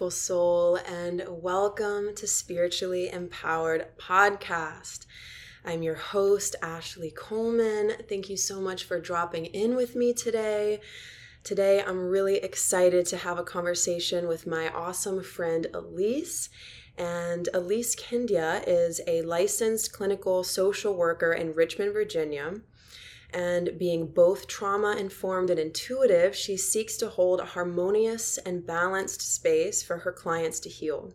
Beautiful soul, and welcome to Spiritually Empowered Podcast. I'm your host, Ashley Coleman. Thank you so much for dropping in with me today. Today, I'm really excited to have a conversation with my awesome friend Elise. And Elise Kindia is a licensed clinical social worker in Richmond, Virginia. And being both trauma informed and intuitive, she seeks to hold a harmonious and balanced space for her clients to heal.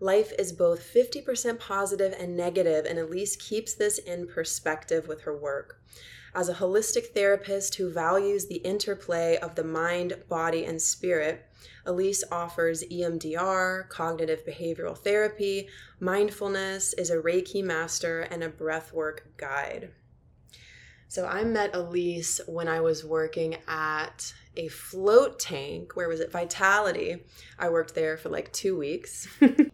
Life is both 50% positive and negative, and Elise keeps this in perspective with her work. As a holistic therapist who values the interplay of the mind, body, and spirit, Elise offers EMDR, cognitive behavioral therapy, mindfulness, is a Reiki master, and a breathwork guide. So I met Elise when I was working at a float tank. Where was it? Vitality. I worked there for like two weeks.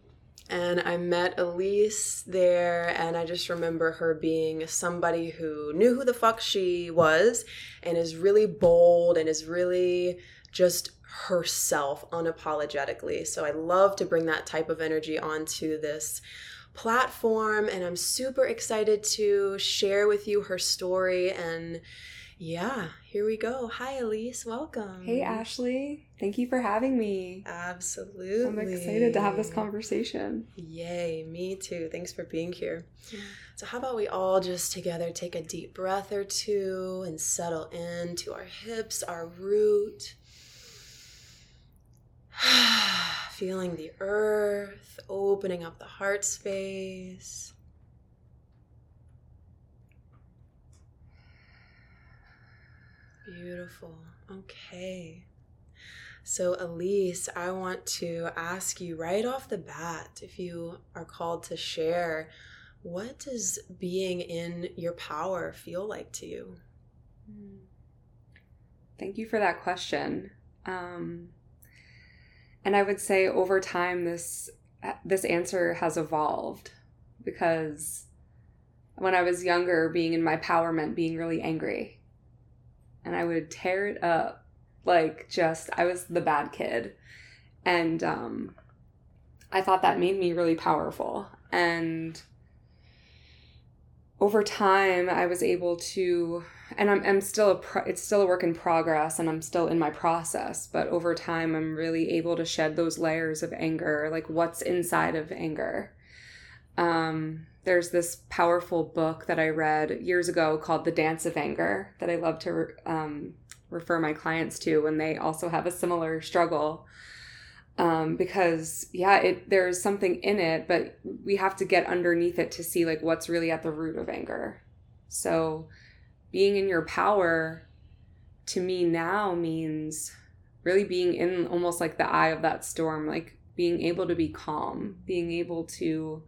and I met Elise there, and I just remember her being somebody who knew who the fuck she was and is really bold and is really just herself unapologetically. So I love to bring that type of energy onto this platform, and I'm super excited to share with you her story and yeah, here we go. Hi, Elise. Welcome. Hey, Ashley. Thank you for having me. Absolutely. I'm excited to have this conversation. Yay, me too. Thanks for being here. So, how about we all just together take a deep breath or two and settle into our hips, our root. Feeling the earth, opening up the heart space. Beautiful. Okay. So, Elise, I want to ask you right off the bat if you are called to share, what does being in your power feel like to you? Thank you for that question. Um, and I would say over time, this this answer has evolved because when I was younger, being in my power meant being really angry and I would tear it up. Like, just, I was the bad kid. And um, I thought that made me really powerful. And over time, I was able to, and I'm, I'm still a, pro, it's still a work in progress and I'm still in my process, but over time, I'm really able to shed those layers of anger, like what's inside of anger. Um, there's this powerful book that I read years ago called The Dance of Anger that I love to um, refer my clients to when they also have a similar struggle. Um, because yeah, it there's something in it, but we have to get underneath it to see like what's really at the root of anger. So, being in your power to me now means really being in almost like the eye of that storm, like being able to be calm, being able to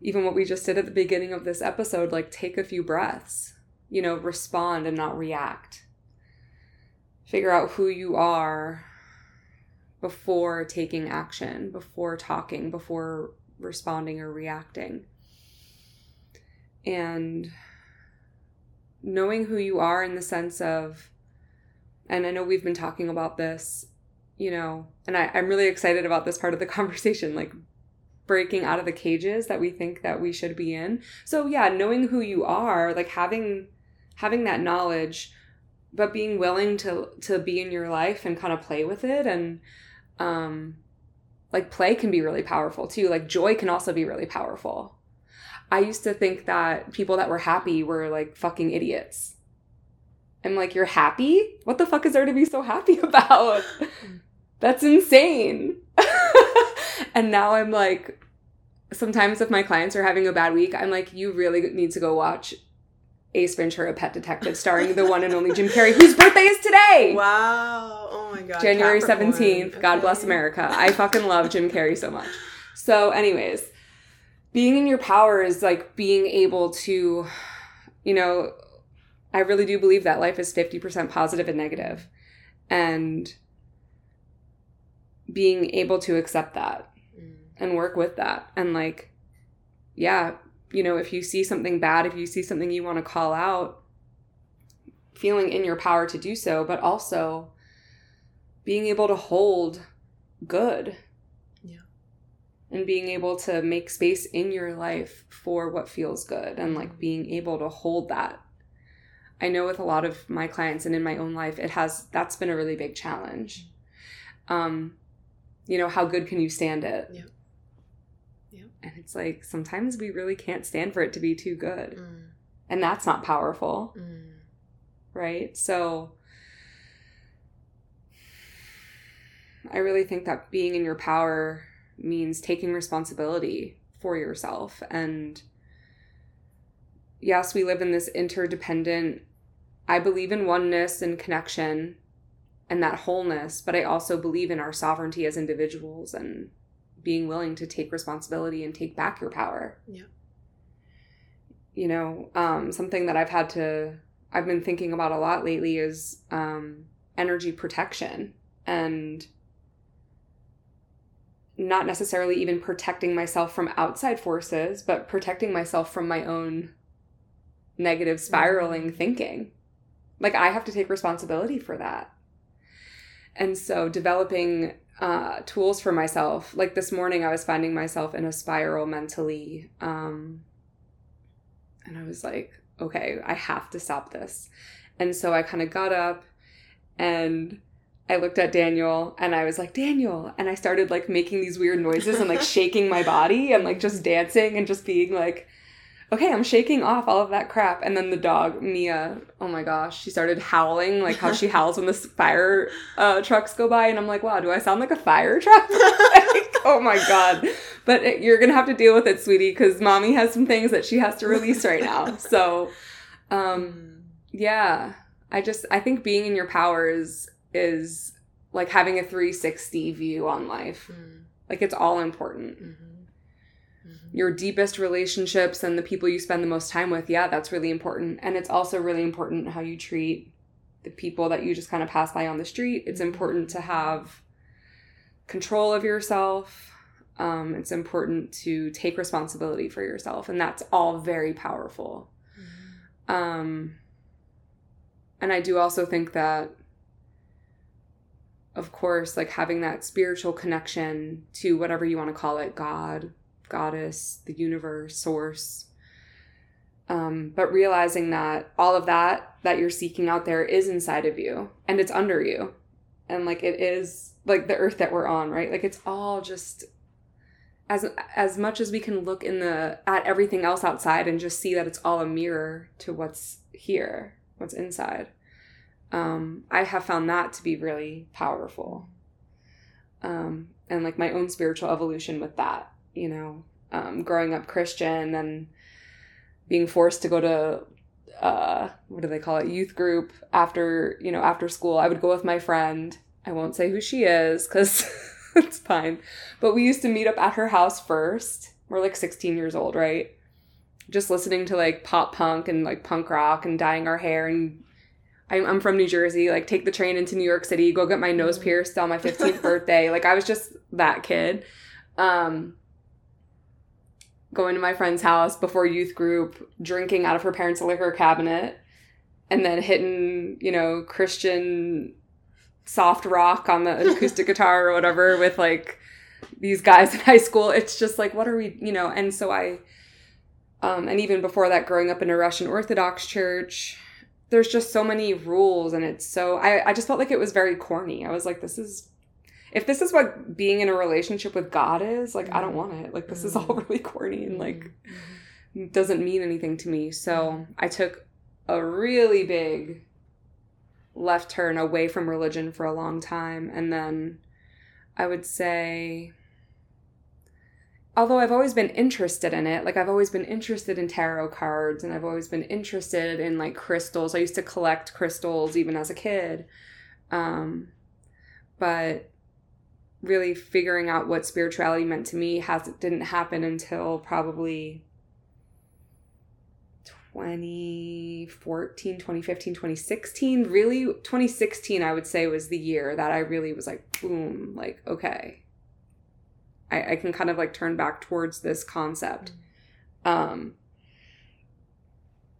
even what we just did at the beginning of this episode, like take a few breaths, you know, respond and not react. Figure out who you are before taking action, before talking, before responding or reacting. And knowing who you are in the sense of, and I know we've been talking about this, you know, and I, I'm really excited about this part of the conversation, like breaking out of the cages that we think that we should be in. So yeah, knowing who you are, like having having that knowledge but being willing to to be in your life and kind of play with it and um like play can be really powerful too. Like joy can also be really powerful. I used to think that people that were happy were like fucking idiots. I'm like, you're happy? What the fuck is there to be so happy about? That's insane. and now I'm like, sometimes if my clients are having a bad week, I'm like, you really need to go watch Ace Ventura Pet Detective starring the one and only Jim Carrey, whose birthday is today. Wow. Oh my God. January Capricorn. 17th. Okay. God bless America. I fucking love Jim Carrey so much. So, anyways, being in your power is like being able to, you know, I really do believe that life is 50% positive and. And being able to accept that mm. and work with that and like yeah you know if you see something bad if you see something you want to call out feeling in your power to do so but also being able to hold good. And being able to make space in your life for what feels good and like being able to hold that. I know with a lot of my clients and in my own life, it has that's been a really big challenge. Um, you know, how good can you stand it? Yeah. Yeah. And it's like sometimes we really can't stand for it to be too good. Mm. And that's not powerful, Mm. right? So I really think that being in your power means taking responsibility for yourself. And yes, we live in this interdependent, I believe in oneness and connection and that wholeness, but I also believe in our sovereignty as individuals and being willing to take responsibility and take back your power. Yeah. You know, um, something that I've had to, I've been thinking about a lot lately is um, energy protection and not necessarily even protecting myself from outside forces, but protecting myself from my own negative spiraling Mhm. thinking. Like I have to take responsibility for that. And so developing uh, tools for myself, like this morning, I was finding myself in a spiral mentally. Um, and I was like, okay, I have to stop this. And so I kind of got up and I looked at Daniel and I was like, Daniel. And I started like making these weird noises and like shaking my body and like just dancing and just being like, okay, I'm shaking off all of that crap. And then the dog, Mia, oh my gosh, she started howling like how she howls when the fire uh, trucks go by. And I'm like, wow, do I sound like a fire truck? like, oh my God. But it, you're going to have to deal with it, sweetie, because mommy has some things that she has to release right now. So, um, Mm. yeah, I just I think being in your power is is like having a 360 view on life. Mm. Like it's all important. Mhm. Mhm. Your deepest relationships and the people you spend the most time with, yeah, that's really important. And it's also really important how you treat the people that you just kind of pass by on the street. It's important to have control of yourself. Um, it's important to take responsibility for yourself, and that's all very powerful. Mhm. Um, and I do also think that, of course, like having that spiritual connection to whatever you want to call it God, goddess, the universe, source. Um, but realizing that all of that that you're seeking out there is inside of you and it's under you. And like it is like the earth that we're on, right? Like it's all just as as much as we can look in the at everything else outside and just see that it's all a mirror to what's here what's inside um i have found that to be really powerful. Um and like my own spiritual evolution with that you know. Um growing up christian and being forced to go to uh what do they call it youth group after you know after school. I would go with my friend. I won't say who she is because it's fine. But we used to meet up at her house first. We're like 16 years old right? Just listening to like pop punk and like punk rock and dyeing our hair and I'm, I'm from new jersey like take the train into new york city go get my nose Mhm. pierced on my 15th birthday. Like i was just that kid. Um going to my friend's house before youth group drinking out of her parents liquor cabinet and then hitting you know christian soft rock on the acoustic guitar or whatever with like these guys in high school. It's just like what are we you know and so i um and even before that growing up in a russian orthodox church there's just so many rules and it's so i i just felt like it was very corny i was like this is if this is what being in a relationship with god is like i don't mm-hmm. want it like this is mm-hmm. all really corny and like Mhm. doesn't mean anything to me. So I took a really big left turn away from religion for a long time. And then I would say, although I've always been interested in it, like I've always been interested in tarot cards and I've always been interested in like crystals. I used to collect crystals even as a kid. Um, but really figuring out what spirituality meant to me has didn't happen until probably 2014 2015 2016 really 2016 i would say was the year that i really was like boom like okay i, I can kind of like turn back towards this concept um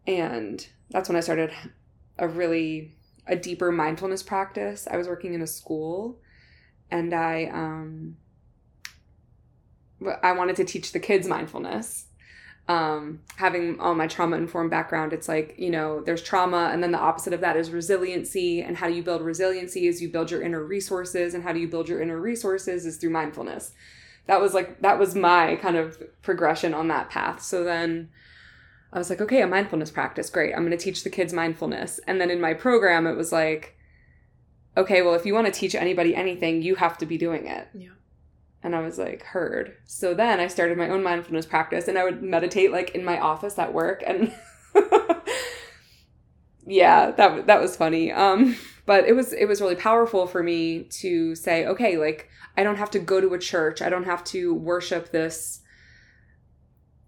and that's when i started a really a deeper mindfulness practice i was working in a school and I um I wanted to teach the kids mindfulness. Um, having all my trauma informed background, it's like, you know, there's trauma, and then the opposite of that is resiliency. And how do you build resiliency is you build your inner resources, and how do you build your inner resources is through mindfulness. That was like, that was my kind of progression on that path. So then I was like, okay, a mindfulness practice, great. I'm going to teach the kids mindfulness. And then in my program, it was like, okay, well, if you want to teach anybody anything, you have to be doing it. Yeah. And I was like, heard. So then I started my own mindfulness practice and I would meditate like in my office at work and yeah, that that was funny. Um but it was it was really powerful for me to say, okay, like I don't have to go to a church. I don't have to worship this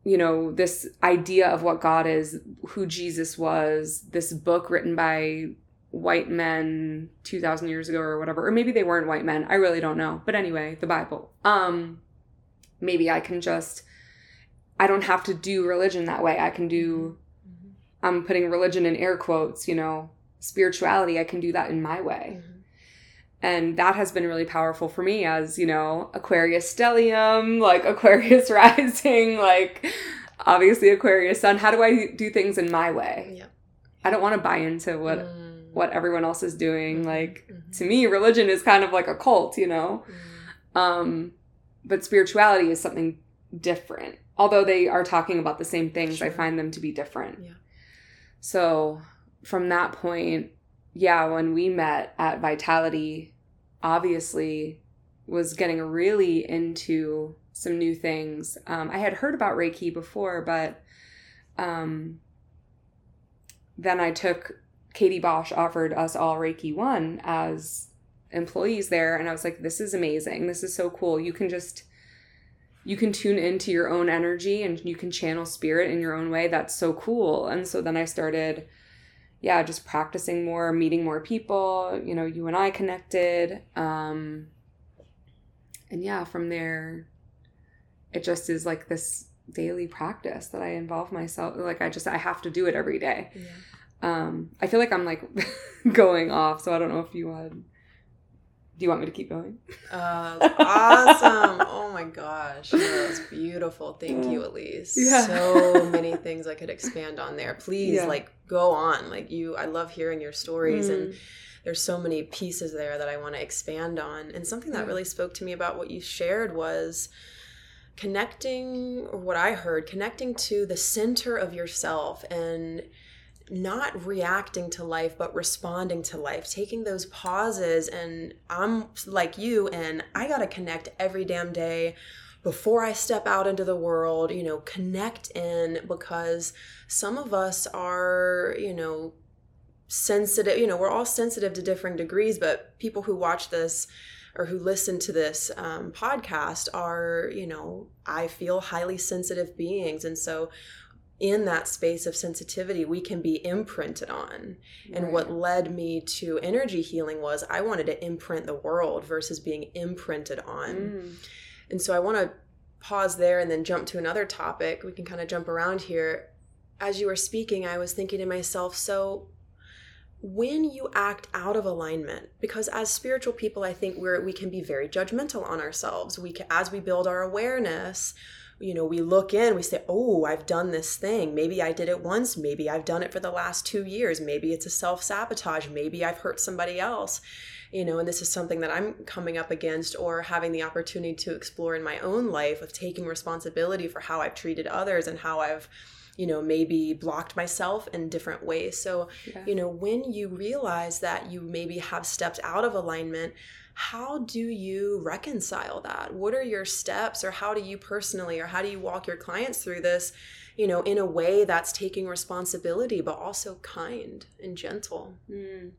you know, this idea of what God is, who Jesus was, this book written by white men 2000 years ago or whatever. Or maybe they weren't white men. I really don't know. But anyway the bible. Um maybe i can just i don't have to do religion that way. I can do mm-hmm. i'm putting religion in air quotes you know spirituality i can do that in my way mm-hmm. and that has been really powerful for me as you know aquarius stellium like aquarius rising like obviously aquarius sun how do i do things in my way yeah. i don't want to buy into what mm what everyone else is doing. Mm-hmm. Like mm-hmm. to me, religion is kind of like a cult, you know. Mm-hmm. Um, but spirituality is something different. Although they are talking about the same things, sure. I find them to be different. Yeah. So from that point, yeah, when we met at Vitality, obviously was getting really into some new things. Um, I had heard about Reiki before, but um, then I took Katie Bosch offered us all Reiki 1 as employees there. And I was like, this is amazing. This is so cool. You can just, you can tune into your own energy and you can channel spirit in your own way. That's so cool. And so then I started, yeah, just practicing more, meeting more people. You know, you and I connected. Um, and yeah, from there, it just is like this daily practice that I involve myself. Like I just, I have to do it every day. Yeah. Um, I feel like I'm like going off, so I don't know if you want. Do you want me to keep going? Uh, awesome! oh my gosh, that's beautiful. Thank you, Elise. Yeah. So many things I could expand on there. Please, Yeah. like, go on. Like you, I love hearing your stories, Mm. and there's so many pieces there that I want to expand on. And something that Yeah. really spoke to me about what you shared was connecting, or what I heard, connecting to the center of yourself and not reacting to life but responding to life taking those pauses. And i'm like you and i gotta connect every damn day before i step out into the world you know connect in because some of us are you know sensitive you know we're all sensitive to differing degrees but people who watch this or who listen to this um, podcast are you know i feel highly sensitive beings. And so in that space of sensitivity we can be imprinted on. And Right. what led me to energy healing was i wanted to imprint the world versus being imprinted on. Mm. and so i want to pause there and then jump to another topic. We can kind of jump around here. As you were speaking i was thinking to myself so when you act out of alignment because as spiritual people i think we're we can be very judgmental on ourselves. We can, as we build our awareness you know we look in we say oh i've done this thing. Maybe i did it once. Maybe i've done it for the last 2 years. Maybe it's a self-sabotage. Maybe i've hurt somebody else. You know and this is something that i'm coming up against or having the opportunity to explore in my own life of taking responsibility for how i've treated others and how i've you know maybe blocked myself in different ways. So Yeah. you know when you realize that you maybe have stepped out of alignment how do you reconcile that what are your steps or how do you personally or how do you walk your clients through this you know in a way that's taking responsibility but also kind and gentle Mm.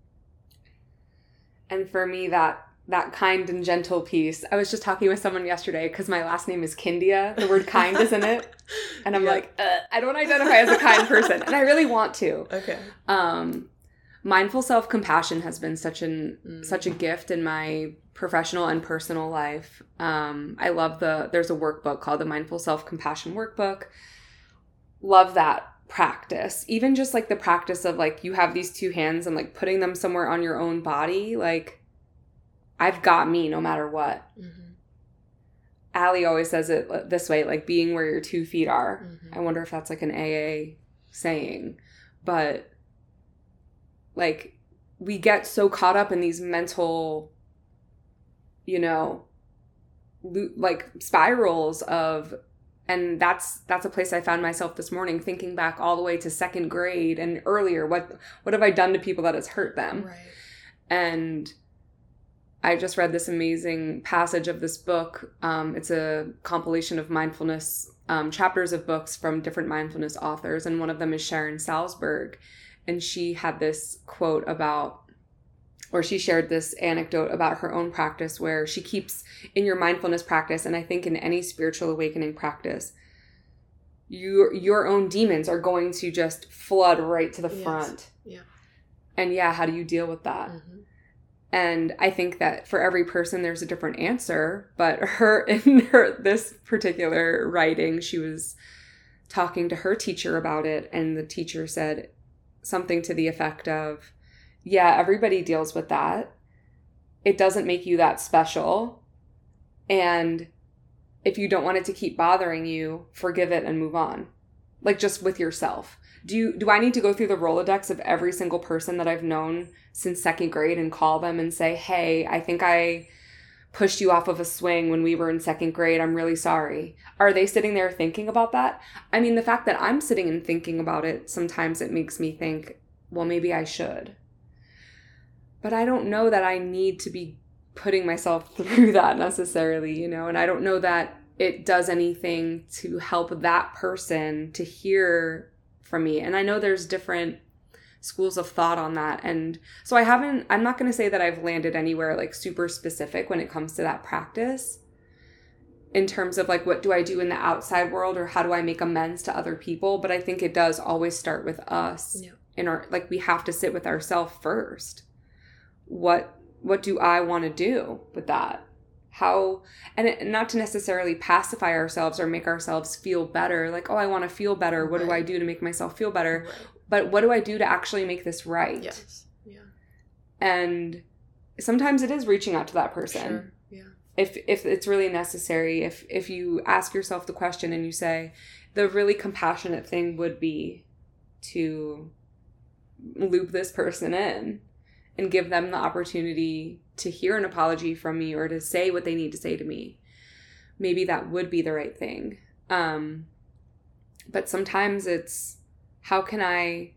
And for me, that that kind and gentle piece. I was just talking with someone yesterday because my last name is Kindia. The word kind is in it, and I'm Yeah. like, uh, I don't identify as a kind person, and I really want to. okay Um, mindful self compassion has been such an Mm. such a gift in my professional and personal life. Um, I love the there's a workbook called the Mindful Self Compassion Workbook. Love that practice. Even just like the practice of like you have these two hands and like putting them somewhere on your own body, like I've got me no matter what. Mm-hmm. Allie always says it this way, like being where your two feet are. Mhm. I wonder if that's like an AA saying, but like we get so caught up in these mental, you know, like spirals of and that's that's a place I found myself this morning thinking back all the way to second grade and earlier what what have I done to people that has hurt them Right. and I just read this amazing passage of this book. Um, it's a compilation of mindfulness um, chapters of books from different mindfulness authors, and one of them is Sharon Salzberg. And she had this quote about, or she shared this anecdote about her own practice where she keeps in your mindfulness practice, and I think in any spiritual awakening practice, your your own demons are going to just flood right to the Yes. front. Yeah. And yeah, how do you deal with that? Mhm. and i think that for every person there's a different answer but her in her this particular writing she was talking to her teacher about it and the teacher said something to the effect of yeah everybody deals with that. It doesn't make you that special. And if you don't want it to keep bothering you forgive it and move on. Like just with yourself. Do you do i need to go through the rolodex of every single person that i've known since second grade and call them and say hey i think i pushed you off of a swing when we were in second grade i'm really sorry. Are they sitting there thinking about that? I mean the fact that i'm sitting and thinking about it sometimes it makes me think well maybe i should. But i don't know that i need to be putting myself through that necessarily you know? And i don't know that it does anything to help that person to hear from me. And I know there's different schools of thought on that. And so I haven't, I'm not going to say that I've landed anywhere like super specific when it comes to that practice in terms of like what do I do in the outside world or how do I make amends to other people. But I think it does always start with us Yeah. in our, like we have to sit with ourselves first. What, what do I want to do with that? how and it, not to necessarily pacify ourselves or make ourselves feel better like oh i want to feel better what do i do to make myself feel better Right. But what do i do to actually make this right Yes. Yeah. and sometimes it is reaching out to that person Sure. Yeah. if if it's really necessary if if you ask yourself the question and you say the really compassionate thing would be to loop this person in and give them the opportunity to hear an apology from me or to say what they need to say to me maybe that would be the right thing um but sometimes it's how can i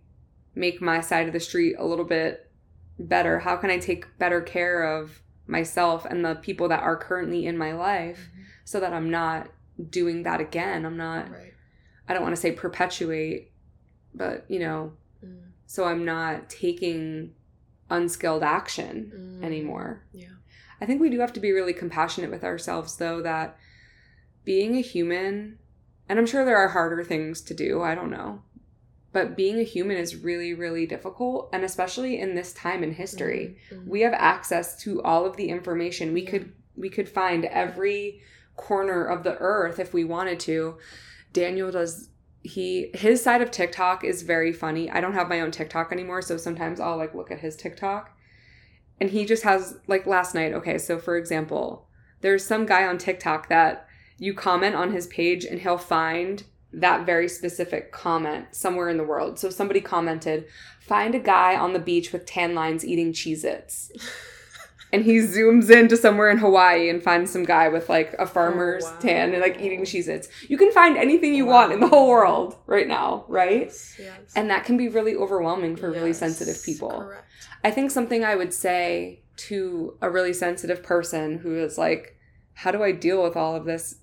make my side of the street a little bit better how can i take better care of myself and the people that are currently in my life Mhm. so that i'm not doing that again i'm not Right. i don't want to say perpetuate but you know Mm. so i'm not taking unskilled action Mm. anymore Yeah. I think we do have to be really compassionate with ourselves, though, that being a human, and I'm sure there are harder things to do, I don't know, but being a human is really, really difficult. And especially in this time in history, Mhm. we have access to all of the information. We Yeah. could we could find every corner of the earth if we wanted to. Daniel does he his side of TikTok is very funny. I don't have my own TikTok anymore, so sometimes I'll like look at his TikTok. And he just has like last night, okay, so for example, there's some guy on TikTok that you comment on his page and he'll find that very specific comment somewhere in the world. So somebody commented, find a guy on the beach with tan lines eating Cheez Its. and he zooms into somewhere in Hawaii and finds some guy with like a farmer's Oh, wow. tan and like eating Cheez Its. You can find anything you want in the whole world right now, right? Yes. yes. And that can be really overwhelming for really sensitive people. Correct. I think something I would say to a really sensitive person who is like, how do I deal with all of this?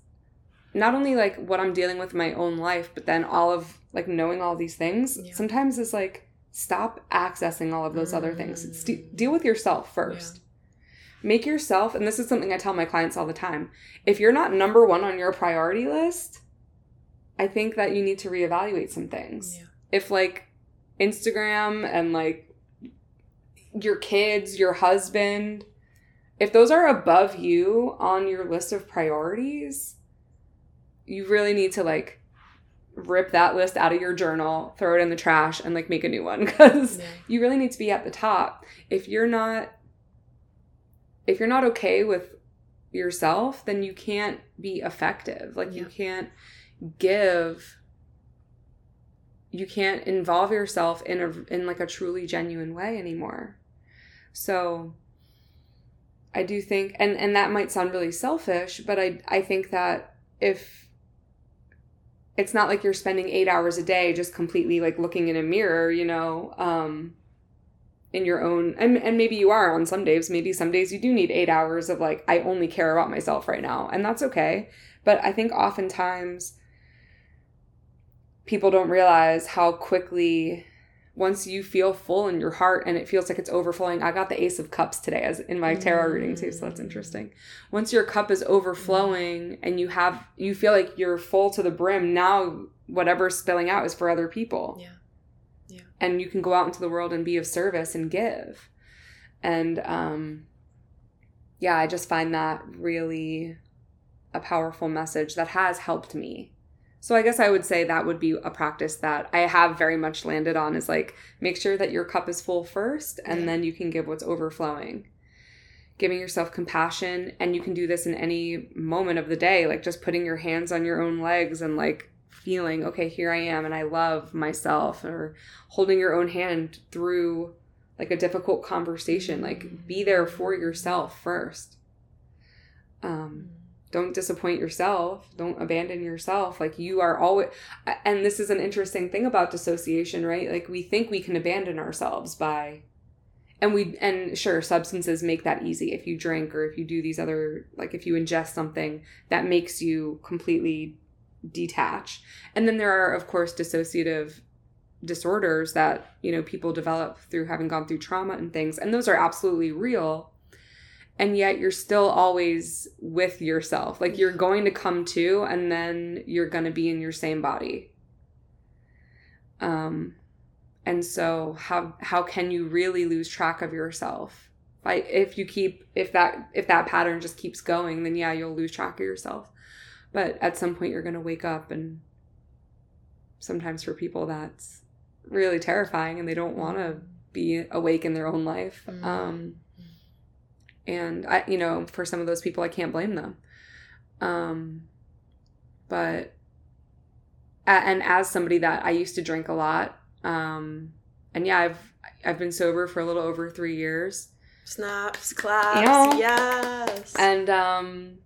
Not only like what I'm dealing with in my own life, but then all of like knowing all these things. Yeah. Sometimes is like, stop accessing all of those other things. It's de- Mm. deal with yourself first. Make yourself, and this is something I tell my clients all the time if you're not number one on your priority list, I think that you need to reevaluate some things Yeah. if like Instagram and like your kids, your husband, if those are above you on your list of priorities, you really need to like rip that list out of your journal, throw it in the trash and like make a new one Yeah. you really need to be at the top. If you're not if you're not okay with yourself, then you can't be effective. Like, you can't give you can't involve yourself in a in like a truly genuine way anymore. So I do think and and that might sound really selfish, but I I think that if it's not like you're spending 8 hours a day just completely like looking in a mirror, you know, um in your own and and maybe you are on some days, maybe some days you do need 8 hours of like I only care about myself right now, and that's okay. But I think oftentimes people don't realize how quickly once you feel full in your heart and it feels like it's overflowing i got the ace of cups today as in my tarot reading too so that's interesting once your cup is overflowing and you have you feel like you're full to the brim now whatever's spilling out is for other people Yeah. Yeah. and you can go out into the world and be of service and give and um yeah i just find that really a powerful message that has helped me so I guess I would say that would be a practice that I have very much landed on is like make sure that your cup is full first and Yeah. then you can give what's overflowing. Giving yourself compassion and you can do this in any moment of the day, like just putting your hands on your own legs and like feeling, okay, here I am and I love myself or holding your own hand through like a difficult conversation, like be there for yourself first. Um don't disappoint yourself don't abandon yourself. Like you are always and this is an interesting thing about dissociation right? Like we think we can abandon ourselves by and we and sure substances make that easy. If you drink or if you do these other like if you ingest something that makes you completely detach. And then there are of course dissociative disorders that you know people develop through having gone through trauma and things. And those are absolutely real and yet you're still always with yourself. Like you're going to come to and then you're going to be in your same body. Um and so how how can you really lose track of yourself? Like if you keep if that if that pattern just keeps going then yeah you'll lose track of yourself. But at some point you're going to wake up and sometimes for people that's really terrifying and they don't want to be awake in their own life. Mm. um and i you know for some of those people i can't blame them um but and as somebody that i used to drink a lot um and yeah i've i've been sober for a little over three years Snaps, claps, Yeah. yes. and um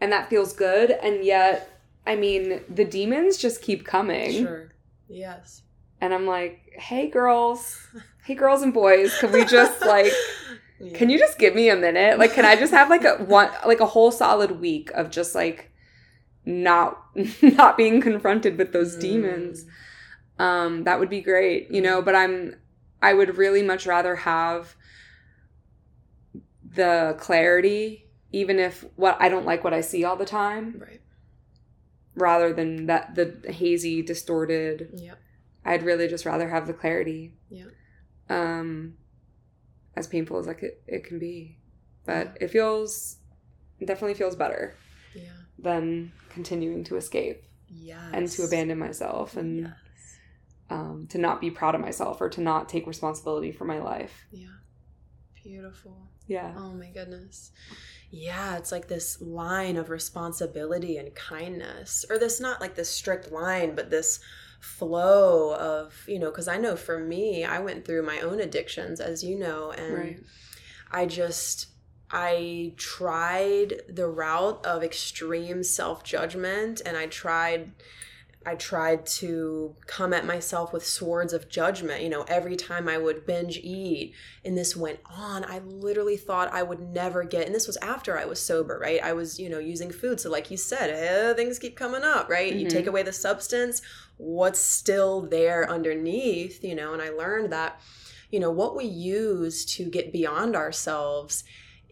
and that feels good and yet i mean the demons just keep coming sure. Yes. and i'm like hey girls hey girls and boys can we just like Yeah. can you just give me a minute like can i just have like a one like a whole solid week of just like not not being confronted with those demons Mm. um that would be great you know but i'm i would really much rather have the clarity even if what i don't like what i see all the time Right. rather than that the hazy distorted Yeah. i'd really just rather have the clarity Yeah. um as painful as like it, it can be but it feels it definitely feels better Yeah. than continuing to escape Yes. and to abandon myself and Yes. um, to not be proud of myself or to not take responsibility for my life Yeah. Beautiful. yeah Oh my goodness. Yeah, it's like this line of responsibility and kindness, or this not like this strict line, but this flow of, you know, because I know for me, I went through my own addictions, as you know, and right I just, I tried the route of extreme self judgment and I tried. I tried to come at myself with swords of judgment, you know, every time I would binge eat, and this went on i literally thought i would never get and this was after i was sober right i was you know using food so like you said eh, things keep coming up right you Mhm. take away the substance what's still there underneath you know and i learned that you know what we use to get beyond ourselves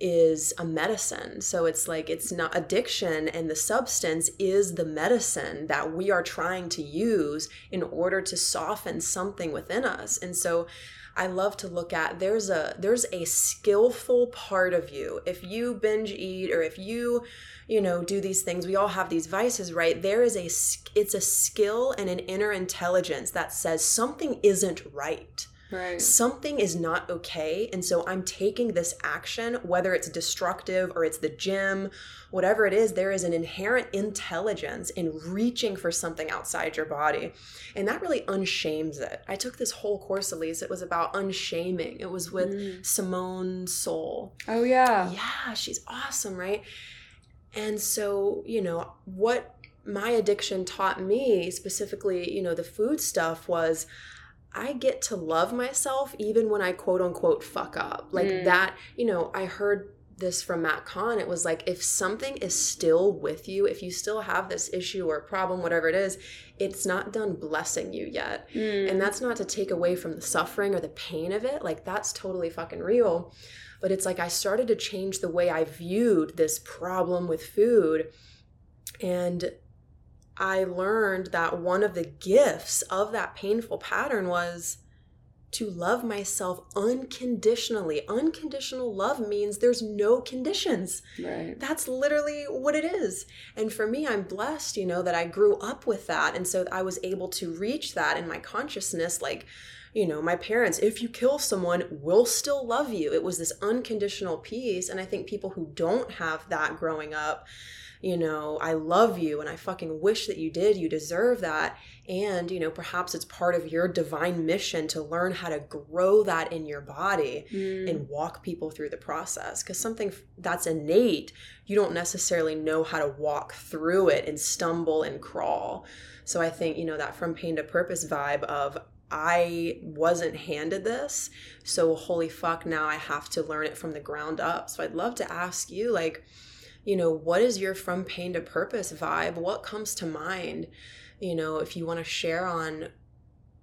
is a medicine. So it's like it's not addiction, and the substance is the medicine that we are trying to use in order to soften something within us. And so I love to look at there's a there's a skillful part of you. If you binge eat or if you you know do these things we all have these vices right there is a it's a skill and an inner intelligence that says something isn't right Right. Something is not okay. And so I'm taking this action, whether it's destructive or it's the gym, whatever it is, there is an inherent intelligence in reaching for something outside your body. And that really unshames it. I took this whole course, Elise. It was about unshaming. It was with Mm. Simone Seol. Oh yeah. Yeah, she's awesome, right? And so, you know, what my addiction taught me, specifically, you know, the food stuff, was I get to love myself even when I quote unquote fuck up. Like Mm. that, you know, I heard this from Matt Kahn. It was like if something is still with you, if you still have this issue or problem, whatever it is, it's not done blessing you yet. Mm. And that's not to take away from the suffering or the pain of it. Like, that's totally fucking real. But it's like I started to change the way I viewed this problem with food. And I learned that one of the gifts of that painful pattern was to love myself unconditionally. Unconditional love means there's no conditions. right. That's literally what it is. And for me, I'm blessed, you know, that I grew up with that. And so I was able to reach that in my consciousness. Like, you know, my parents, if you kill someone, will still love you. It was this unconditional peace. And I think people who don't have that growing up, you know, I love you and I fucking wish that you did. You deserve that. And, you know, perhaps it's part of your divine mission to learn how to grow that in your body Mm. and walk people through the process because something that's innate you don't necessarily know how to walk through it and stumble and crawl so i think you know that from pain to purpose vibe of i wasn't handed this so holy fuck now i have to learn it from the ground up so i'd love to ask you like you know what is your from pain to purpose vibe? What comes to mind you know if you want to share on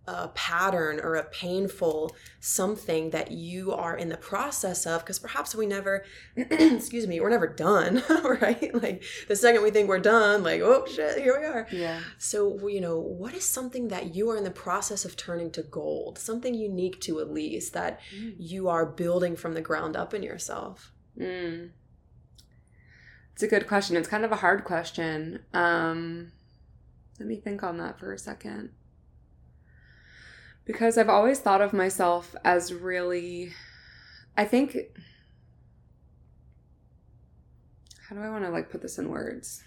a pattern or a painful something that you are in the process of? Because perhaps we never excuse me we're never done right? Like the second we think we're done like oh shit here we are. Yeah. so you know what is something that you are in the process of turning to gold? Something unique to elise that you are building from the ground up in yourself. Mm. It's a good question. It's kind of a hard question. Um, let me think on that for a second. Because I've always thought of myself as really, I think, how do I want to like put this in words?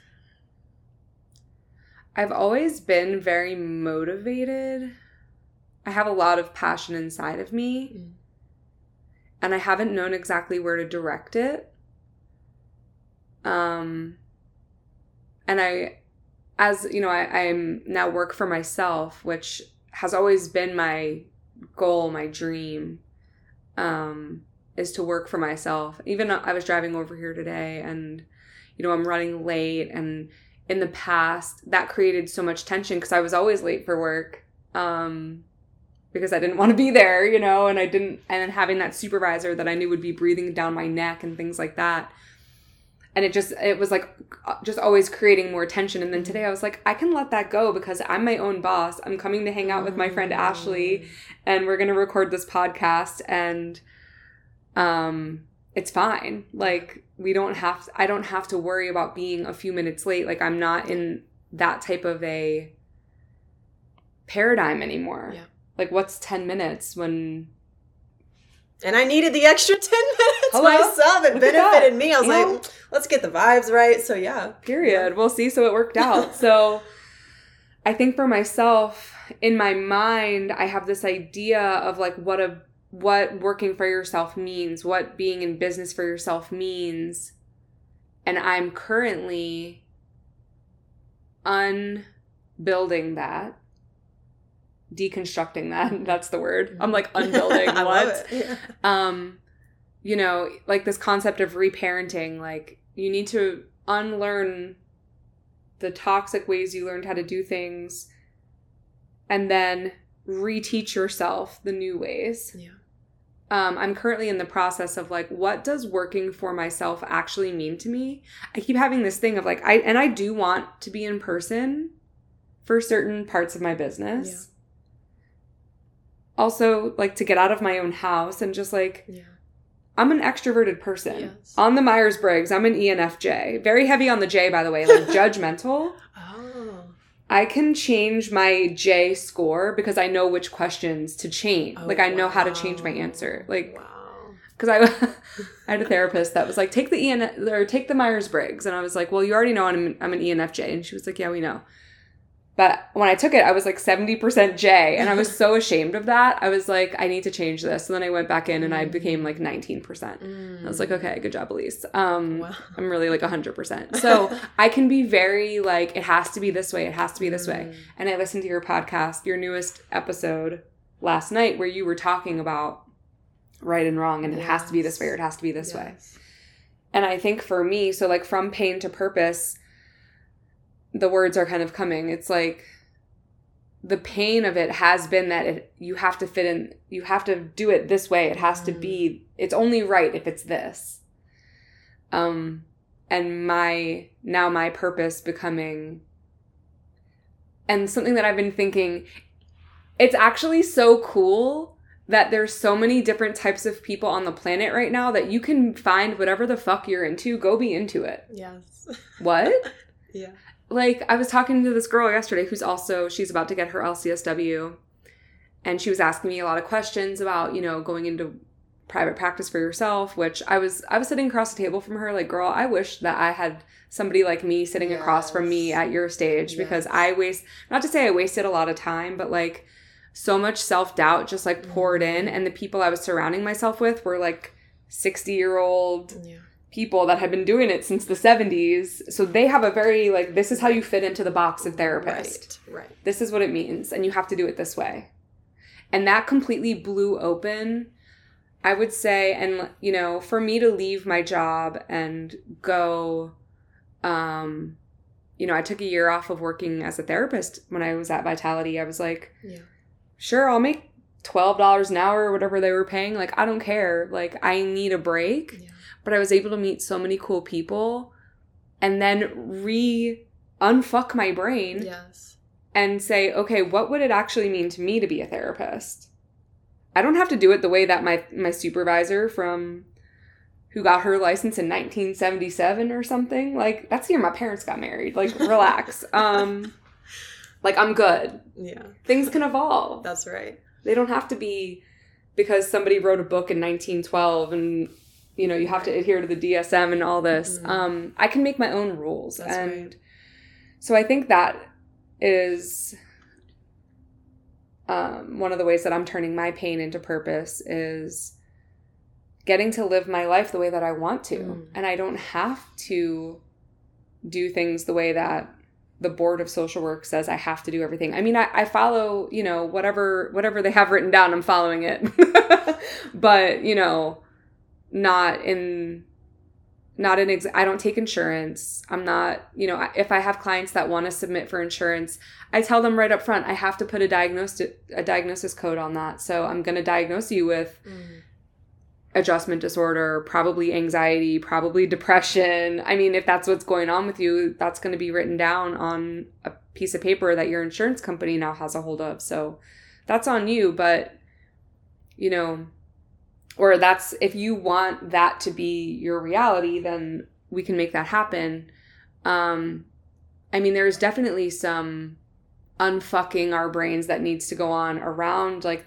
I've always been very motivated. I have a lot of passion inside of me Mm. and I haven't known exactly where to direct it. Um, and I, as you know, I, I'm now work for myself, which has always been my goal, my dream, um, is to work for myself. Even I was driving over here today and, you know, I'm running late and in the past that created so much tension because I was always late for work. Um, because I didn't want to be there, you know, and I didn't, and then having that supervisor that I knew would be breathing down my neck and things like that. And it just, it was like just always creating more tension. And then today I was like, I can let that go because I'm my own boss. I'm coming to hang out with my friend Ashley and we're going to record this podcast and, um, it's fine. Like, we don't have, I don't have to worry about being a few minutes late. Like, I'm not in that type of a paradigm anymore. Yeah. Like, what's 10 minutes when. And i needed the extra 10 minutes Hello? myself it Look benefited me i was know? like let's get the vibes right so yeah Period. We'll see. So it worked out. so I think for myself, in my mind, I have this idea of like what a what working for yourself means, what being in business for yourself means. And I'm currently unbuilding that, deconstructing that. That's the word. I'm like unbuilding I what? Yeah. um you know like this concept of reparenting like you need to unlearn the toxic ways you learned how to do things and then reteach yourself the new ways yeah um, i'm currently in the process of like what does working for myself actually mean to me i keep having this thing of like i and i do want to be in person for certain parts of my business also like to get out of my own house and just like yeah i'm an extroverted person Yes. on the myers-briggs i'm an enfj very heavy on the j by the way like judgmental oh i can change my J score because I know which questions to change. Oh, like I know how to change my answer. Like wow. because I, I had a therapist that was like, take the EN or take the Myers Briggs, and I was like, well, you already know I'm I'm an ENFJ, and she was like, yeah, we know. But when I took it, I was like seventy percent J, and I was so ashamed of that. I was like, I need to change this. So then I went back in, and I mm. became like nineteen percent. I was like, mm. okay, good job, Elise. Um, Wow. I'm really like 100%. So I can be very like, it has to be this way, it has to be this way. Mm. And I listened to your podcast, your newest episode last night, where you were talking about right and wrong, and it has to be this way or it has to be this way. And I think for me, so like from pain to purpose, the words are kind of coming. It's like the pain of it has been that it you have to fit in you have to do it this way. It has to be it's only right if it's this. Um and my now my purpose becoming and something that I've been thinking it's actually so cool that there's so many different types of people on the planet right now that you can find whatever the fuck you're into, go be into it. Yes. What? yeah. Like I was talking to this girl yesterday who's also she's about to get her LCSW and she was asking me a lot of questions about, you know, going into private practice for yourself, which I was I was sitting across the table from her like, "Girl, I wish that I had somebody like me sitting across from me at your stage because I waste not to say I wasted a lot of time, but like so much self-doubt just like poured mm. in and the people I was surrounding myself with were like 60-year-old Yeah. People that had been doing it since the 70s. So they have a very like this is how you fit into the box of therapist. Right. Right. This is what it means and you have to do it this way. And that completely blew open I would say and you know, for me to leave my job and go um you know, I took a year off of working as a therapist when I was at Vitality. I was like, Yeah. sure, I'll make $12 an hour or whatever they were paying. Like, I don't care. Like, I need a break Yeah. But I was able to meet so many cool people and then re unfuck my brain Yes. and say, okay, what would it actually mean to me to be a therapist? I don't have to do it the way that my my supervisor from who got her license in 1977 or something. Like that's the year my parents got married. Like relax. um like I'm good. Yeah. Things can evolve That's right. they don't have to be because somebody wrote a book in 1912 and you know you have to adhere to the dsm and all this Mhm. um i can make my own rules That's and right. so i think that is um one of the ways that i'm turning my pain into purpose is getting to live my life the way that i want to Mm. and i don't have to do things the way that the board of social work says I have to do everything. I mean, I, I follow, you know, whatever whatever they have written down, I'm following it. but, you know, not in not in ex- I don't take insurance. I'm not, you know, if I have clients that want to submit for insurance, I tell them right up front, I have to put a diagnosis a diagnosis code on that. So I'm going to diagnose you with Mm. adjustment disorder, probably anxiety, probably depression. I mean, if that's what's going on with you, that's going to be written down on a piece of paper that your insurance company now has a hold of. So that's on you, but you know, or that's if you want that to be your reality, then we can make that happen. Um I mean, there's definitely some unfucking our brains that needs to go on around like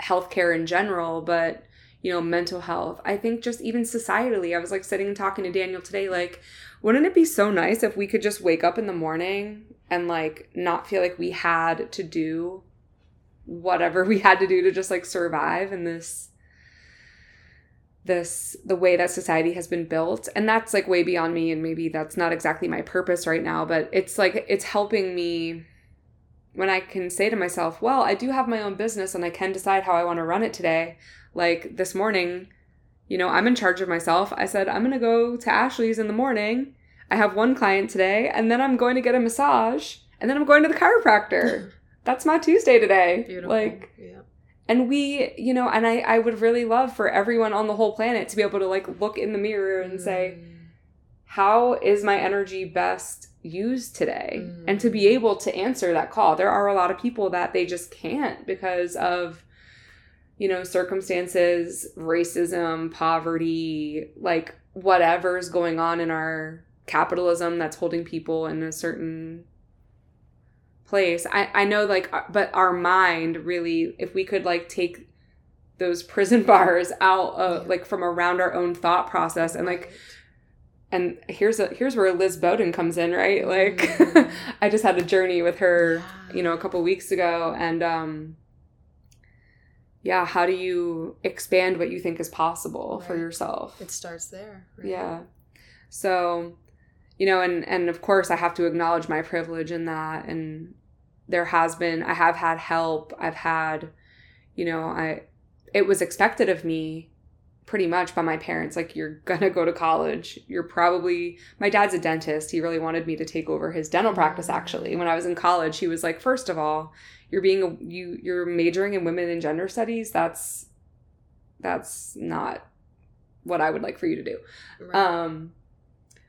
healthcare in general, but you know, mental health. I think just even societally, I was like sitting and talking to Daniel today, like, wouldn't it be so nice if we could just wake up in the morning and like not feel like we had to do whatever we had to do to just like survive in this this the way that society has been built. And that's like way beyond me and maybe that's not exactly my purpose right now but it's like it's helping me when i can say to myself well i do have my own business and i can decide how i want to run it today. Like this morning you know i'm in charge of myself. I said i'm going to go to ashley's in the morning. I have one client today and then i'm going to get a massage and then i'm going to the chiropractor. That's my tuesday today. Beautiful. like yeah. And we you know and i i would really love for everyone on the whole planet to be able to like look in the mirror and say Mm. how is my energy best used today Mm. and to be able to answer that call there are a lot of people that they just can't because of you know circumstances racism poverty like whatever's going on in our capitalism that's holding people in a certain place. I I know like uh, but our mind really if we could like take those prison bars out of Yeah. like from around our own thought process and like and here's a here's where Liz Bowden comes in, right? Like Mm. I just had a journey with her, you know, a couple weeks ago and um yeah, how do you expand what you think is possible for yourself? it starts there. right? Yeah. So, you know, and and of course I have to acknowledge my privilege in that and there has been I have had help. I've had you know, I it was expected of me pretty much by my parents like you're going to go to college. You're probably my dad's a dentist. He really wanted me to take over his dental practice actually. When I was in college, he was like, "First of all, you're being a, you you're majoring in women and gender studies. That's that's not what I would like for you to do." Right. Um,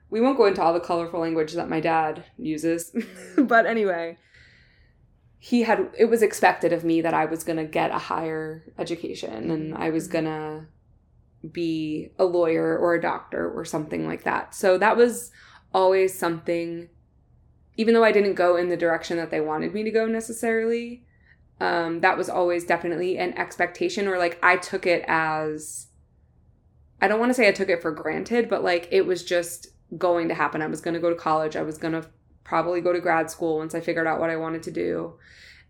we won't go into all the colorful language that my dad uses, but anyway, he had it was expected of me that I was gonna get a higher education and I was Mhm. gonna be a lawyer or a doctor or something like that. So that was always something, even though I didn't go in the direction that they wanted me to go necessarily. Um, that was always definitely an expectation, or like I took it as I don't want to say I took it for granted, but like it was just going to happen. I was going to go to college. I was going to probably go to grad school once I figured out what I wanted to do.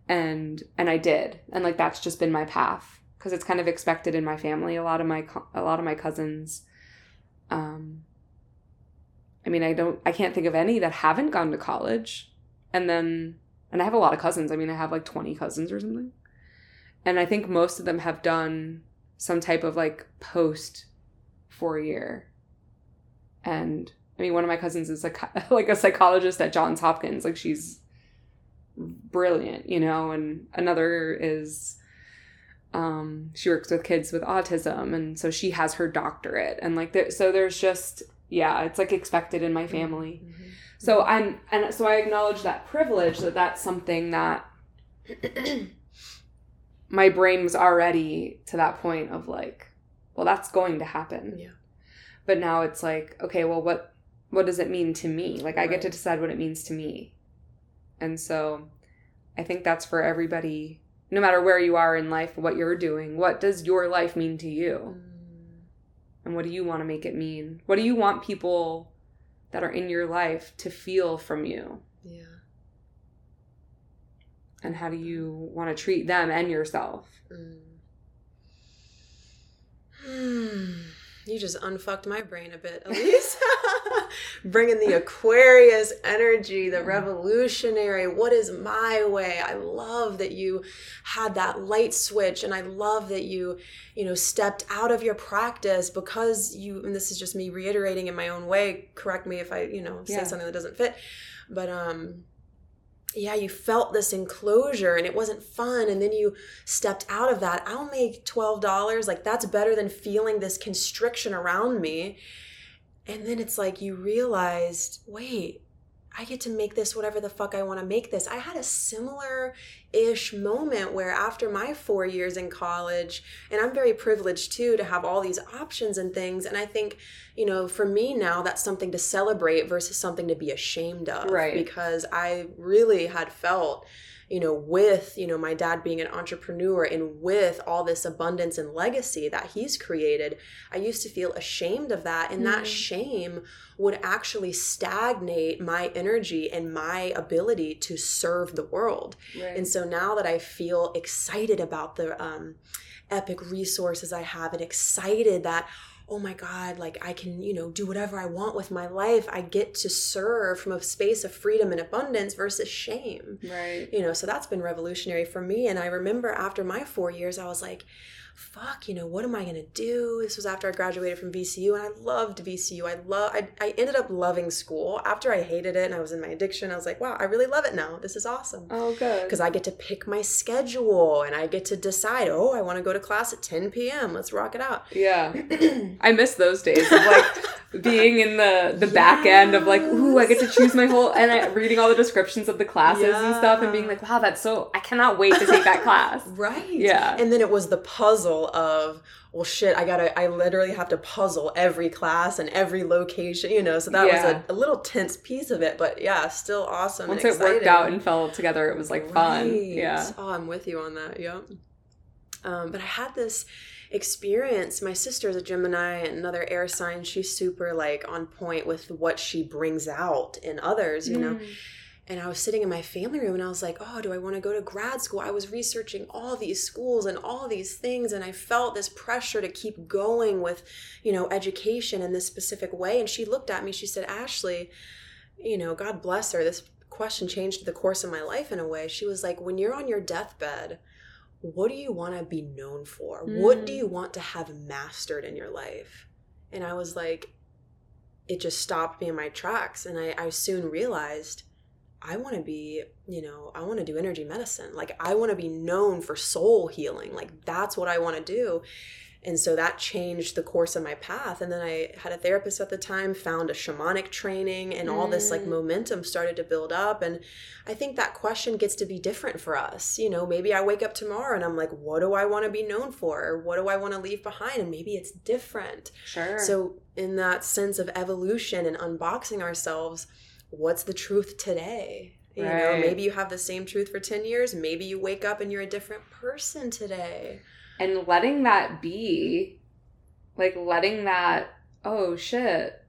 And and I did. And like that's just been my path because it's kind of expected in my family. A lot of my a lot of my cousins um I mean, I don't I can't think of any that haven't gone to college. And then and I have a lot of cousins. I mean, I have like 20 cousins or something. And I think most of them have done some type of like post four year. And I mean, one of my cousins is like like a psychologist at Johns Hopkins. Like she's brilliant, you know. And another is, um, she works with kids with autism, and so she has her doctorate. And like, there, so there's just yeah, it's like expected in my family. Mhm. So I'm and so I acknowledge that privilege that that's something that my brain was already to that point of like, well, that's going to happen. Yeah. But now it's like, okay, well, what what does it mean to me? Like, I get to decide what it means to me. And so, I think that's for everybody, no matter where you are in life, what you're doing. What does your life mean to you? Mm. And what do you want to make it mean? What do you want people that are in your life to feel from you? Yeah. And how do you want to treat them and yourself? Mm. You just unfucked my brain a bit, Elise. Bringing the Aquarius energy, the revolutionary. What is my way? I love that you had that light switch, and I love that you, you know, stepped out of your practice because you. And this is just me reiterating in my own way. Correct me if I, you know, say Yeah. something that doesn't fit. But um, yeah, you felt this enclosure and it wasn't fun. And then you stepped out of that. I'll make $12. Like, that's better than feeling this constriction around me. And then it's like you realized, wait, I get to make this whatever the fuck I want to make this. I had a similar ish moment where after my four years in college, and I'm very privileged too to have all these options and things. And I think, you know, for me now, that's something to celebrate versus something to be ashamed of. Right. Because I really had felt, you know, with, you know, my dad being an entrepreneur and with all this abundance and legacy that he's created, I used to feel ashamed of that. And that Mhm. shame would actually stagnate my energy and my ability to serve the world. Right. And so now that I feel excited about the um, epic resources I have and excited that, oh my God, like I can, you know, do whatever I want with my life, I get to serve from a space of freedom and abundance versus shame. right. You know, so that's been revolutionary for me. And I remember after my four years, I was like, fuck, you know, what am I gonna do? This was after I graduated from VCU and I loved VCU. I love I, I ended up loving school. After I hated it and I was in my addiction, I was like, wow, I really love it now. This is awesome Oh, good. because I get to pick my schedule and I get to decide, oh, I want to go to class at 10 p.m. Let's rock it out. Yeah. I miss those days of like being in the the back end of like, ooh, I get to choose my whole and I, reading all the descriptions of the classes and stuff and being like, wow, that's so I cannot wait to take that class. Right. Yeah. And then it was the puzzle puzzle of well shit i gotta i literally have to puzzle every class and every location you know so that Yeah. was a, a little tense piece of it but yeah still awesome Once it worked out and fell together, it was like fun. Yeah. Oh, I'm with you on that. Yep. Um, but I had this experience. My sister's a Gemini and another air sign. She's super like on point with what she brings out in others, you know. Mm. And I was sitting in my family room and I was like, oh, do I want to go to grad school? I was researching all these schools and all these things. And I felt this pressure to keep going with, you know, education in this specific way. And she looked at me, she said, Ashley, you know, God bless her. This question changed the course of my life in a way. She was like, when you're on your deathbed, what do you want to be known for? What do Mm. you want to have mastered in your life? And I was like, it just stopped me in my tracks. And I, I soon realized I want to be, you know, I want to do energy medicine. Like, I want to be known for soul healing. Like, that's what I want to do. And so that changed the course of my path. And then I had a therapist at the time, found a shamanic training, and all this like Mm. momentum started to build up. And I think that question gets to be different for us. You know, maybe I wake up tomorrow and I'm like, what do I want to be known for? Or what do I want to leave behind? And maybe it's different. Sure. So, in that sense of evolution and unboxing ourselves, what's the truth today? You know, maybe you have the same truth for 10 years. Maybe you wake up and you're a different person today. and letting that be like letting that oh shit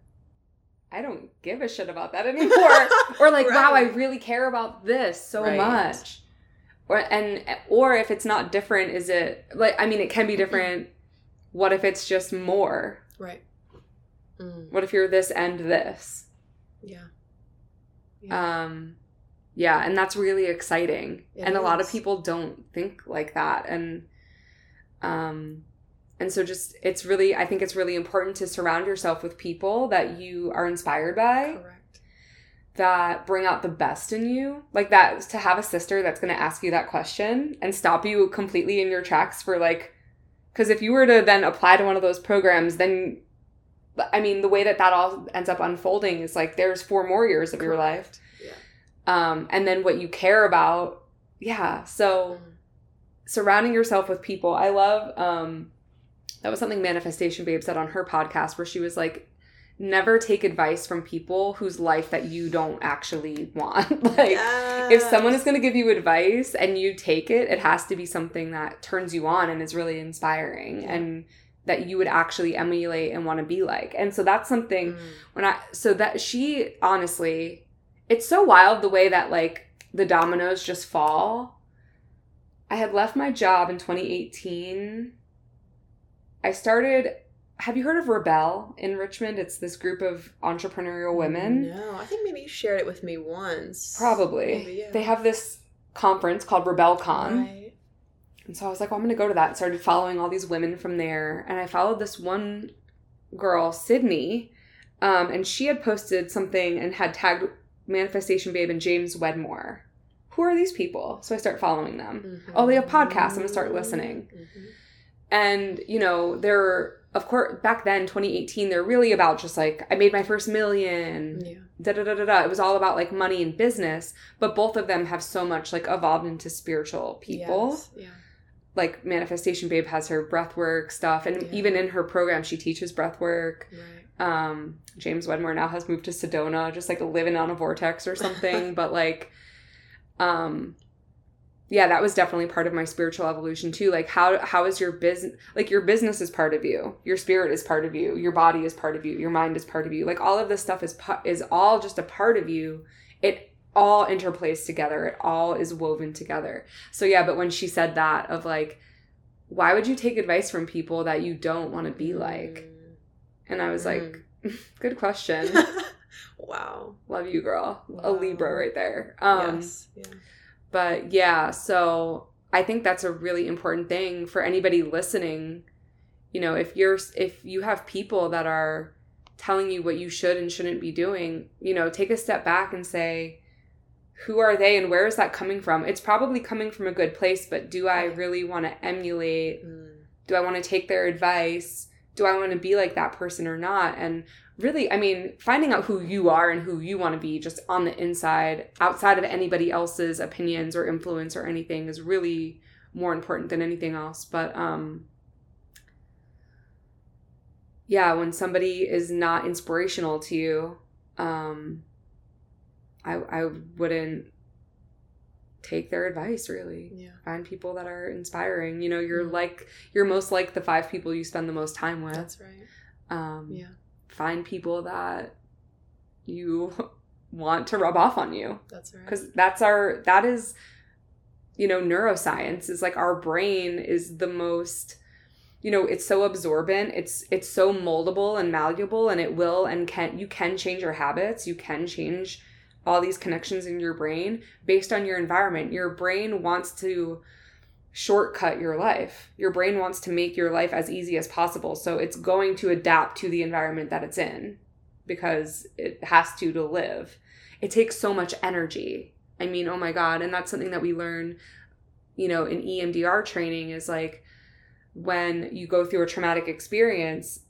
i don't give a shit about that anymore or like wow i really care about this so Right. much or and or if it's not different is it like i mean it can be different what if it's just more Right. Mm, what if you're this and this yeah. Yeah. um yeah and that's really exciting It and a lot of people don't think like that and um and so just it's really i think it's really important to surround yourself with people that you are inspired by Correct. that bring out the best in you like that to have a sister that's going to ask you that question and stop you completely in your tracks for like because if you were to then apply to one of those programs then i mean the way that that all ends up unfolding is like there's four more years of your life Yeah. um, and then what you care about. Yeah. So Mm. surrounding yourself with people. I love um, that was something Manifestation Babe said on her podcast where she was like, never take advice from people whose life that you don't actually want. like if someone is going to give you advice and you take it, it has to be something that turns you on and is really inspiring Yeah. and that you would actually emulate and want to be like. And so that's something Mm. when I so that she honestly, it's so wild the way that like the dominoes just fall. I had left my job in 2018. I started have you heard of Rebel in Richmond? It's this group of entrepreneurial women. No, I think maybe you shared it with me once. Probably. Maybe, yeah. They have this conference called RebelCon. Right. And so I was like, well, I'm going to go to that. Started following all these women from there. And I followed this one girl, Sydney, um, and she had posted something and had tagged Manifestation Babe and James Wedmore. Who are these people? So I start following them. Mhm. Oh, they have podcasts. I'm gonna start listening. Mhm. And, you know, they're, of course, back then, 2018, they're really about just like, I made my first million, Yeah. da da da da da. It was all about like money and business. But both of them have so much like evolved into spiritual people Yes. Yeah. Like manifestation babe has her breathwork stuff and Yeah. even in her program she teaches breathwork. Right. um james wedmore now has moved to sedona just like living on a vortex or something but like um yeah that was definitely part of my spiritual evolution too. Like how how is your business like your business is part of you. Your spirit is part of you. Your body is part of you. Your mind is part of you. Like all of this stuff is pu- is all just a part of you. It all interplays together. It all is woven together. So yeah but when she said that of like why would you take advice from people that you don't want to be like? And i was like good question. Wow. love you girl. A libra right there. Um yes. Yeah. but yeah so i think that's a really important thing for anybody listening. You know if you're if you have people that are telling you what you should and shouldn't be doing you know take a step back and say who are they and where is that coming from? It's probably coming from a good place but do i really want to emulate? Mm. do i want to take their advice? Do i want to be like that person or not? And really i mean finding out who you are and who you want to be just on the inside outside of anybody else's opinions or influence or anything is really more important than anything else. But um yeah, when somebody is not inspirational to you, um, I I wouldn't take their advice really. Yeah. Find people that are inspiring. You know, you're Mhm. like you're most like the five people you spend the most time with. That's right. um Yeah. find people that you want to rub off on you That's right. because that's our that is you know neuroscience is like our brain is the most you know it's so absorbent it's it's so moldable and malleable and it will and can you can change your habits you can change all these connections in your brain based on your environment. Your brain wants to shortcut your life. Your brain wants to make your life as easy as possible. So it's going to adapt to the environment that it's in because it has to to live. It takes so much energy. I mean, oh my God. And that's something that we learn, you know, in EMDR training is like when you go through a traumatic experience,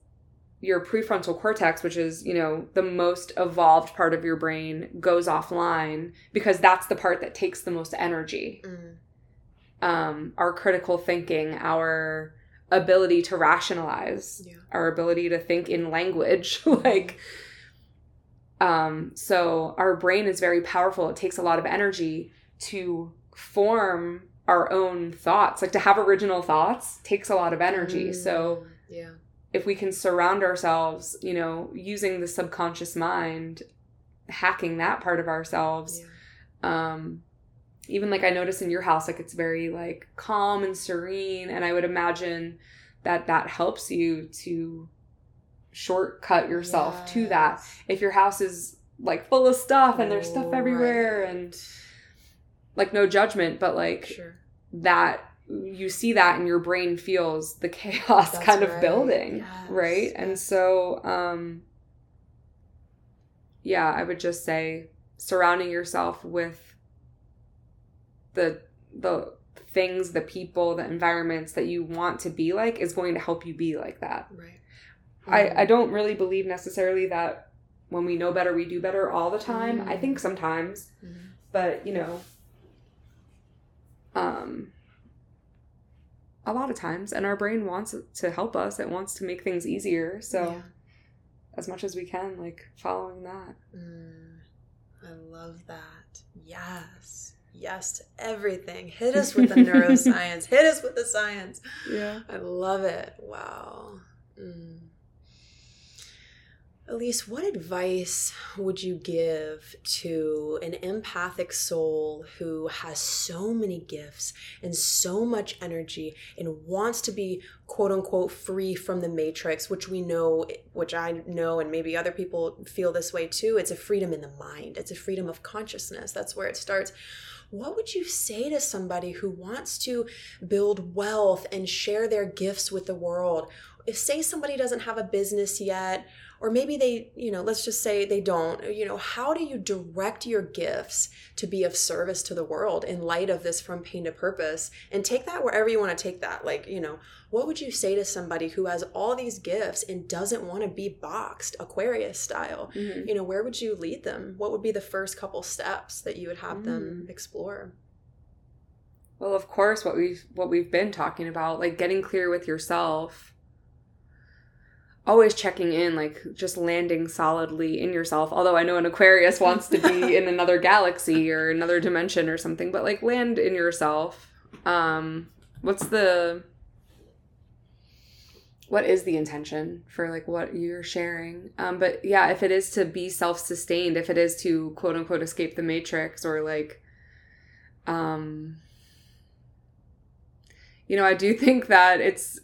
your prefrontal cortex, which is, you know, the most evolved part of your brain, goes offline because that's the part that takes the most energy. Mm. Um, our critical thinking, our ability to rationalize, Yeah. our ability to think in language, like, um, so our brain is very powerful. It takes a lot of energy to form our own thoughts. Like to have original thoughts takes a lot of energy. So Mm. yeah. If we can surround ourselves, you know, using the subconscious mind, hacking that part of ourselves, Yeah. um even like I notice in your house like it's very like calm and serene and I would imagine that that helps you to shortcut yourself to that if your house is like full of stuff and there's stuff everywhere Right. and like no judgment but like Sure. that you see that and your brain feels the chaos That's kind of right. building Yes, right and so um yeah i would just say surrounding yourself with the the things the people the environments that you want to be like is going to help you be like that Right. I, I don't really believe necessarily that when we know better we do better all the time i Mm. think sometimes Mhm. but you know um a lot of times and our brain wants to help us it wants to make things easier so Yeah. as much as we can like following that Mm, I love that. Yes. Yes to everything. Hit us with the neuroscience. Hit us with the science. yeah I love it. Wow. Mm. Elise, what advice would you give to an empathic soul who has so many gifts and so much energy and wants to be quote unquote free from the matrix, which we know, which I know, and maybe other people feel this way too? It's a freedom in the mind, it's a freedom of consciousness. That's where it starts. What would you say to somebody who wants to build wealth and share their gifts with the world? If, say, somebody doesn't have a business yet, or maybe they, you know, let's just say they don't, you know, how do you direct your gifts to be of service to the world in light of this from pain to purpose? And take that wherever you want to take that. Like, you know, what would you say to somebody who has all these gifts and doesn't want to be boxed Aquarius style? Mhm. You know, where would you lead them? What would be the first couple steps that you would have them explore? well of course what we've what we've been talking about like getting clear with yourself always checking in like just landing solidly in yourself although i know an aquarius wants to be in another galaxy or another dimension or something but like land in yourself. Um what's the what is the intention for like what you're sharing? Um but yeah if it is to be self-sustained if it is to quote unquote escape the matrix or like um you know i do think that it's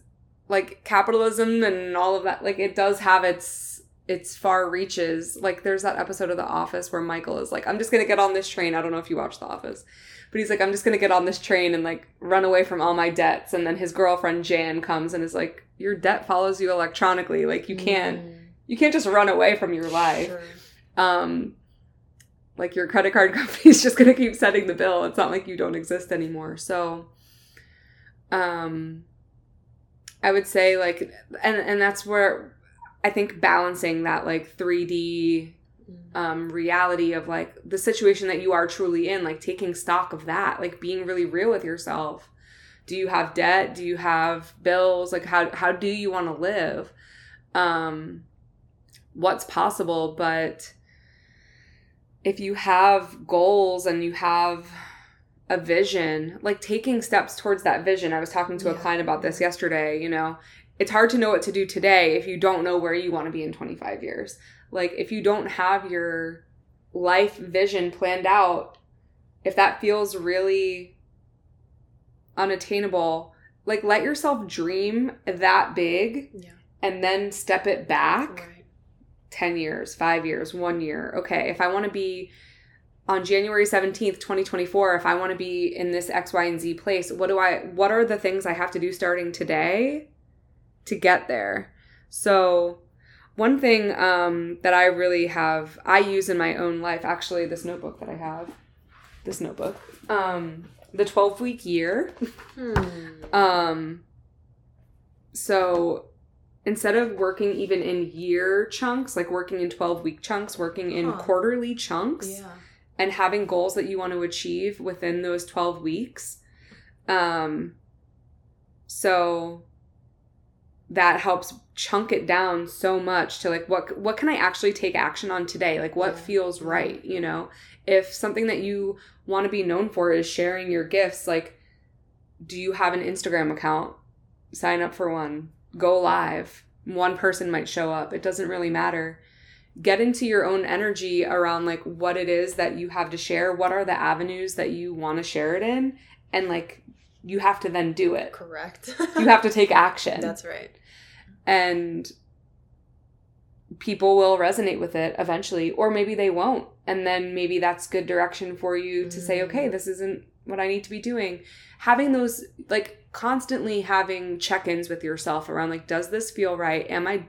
like capitalism and all of that like it does have its its far reaches. Like there's that episode of the office where michael is like i'm just gonna get on this train. I don't know if you watch the office but he's like i'm just gonna get on this train and like run away from all my debts. And then his girlfriend jan comes and is like your debt follows you electronically. Like you can't you can't just run away from your life. Sure. um like your credit card company's just going to keep sending the bill. It's not like you don't exist anymore. So um i would say like and and that's where i think balancing that like 3d Mm. um reality of like the situation that you are truly in like taking stock of that like being really real with yourself do you have debt do you have bills like how how do you want to live um, what's possible. But if you have goals and you have a vision, like taking steps towards that vision. I was talking to a client about this yesterday, you know. It's hard to know what to do today if you don't know where you want to be in 25 years. Like if you don't have your life vision planned out, if that feels really unattainable, like let yourself dream that big Yeah. and then step it back Right. 10 years, five years, one year. Okay, if I want to be on January 17th, 2024, if I want to be in this X, Y, and Z place, what do I, what are the things I have to do starting today to get there? So, one thing um, that I really have, I use in my own life, actually, this notebook that I have, this notebook, um, the 12 week year. Hmm. Um, so instead of working even in year chunks, like working in 12 week chunks, working in Huh. quarterly chunks Yeah. And having goals that you want to achieve within those 12 weeks. Um, so that helps chunk it down so much to like what what can I actually take action on today? Like what Yeah. feels right, you know? If something that you want to be known for is sharing your gifts, like do you have an Instagram account? Sign up for one. Go live. One person might show up. It doesn't really matter. Get into your own energy around like what it is that you have to share. What are the avenues that you want to share it in? And like you have to then do it. Correct. You have to take action. That's right. and people will resonate with it eventually or maybe they won't and then maybe that's good direction for you to say Mm. okay this isn't what i need to be doing having those like constantly having check-ins with yourself around like does this feel right am i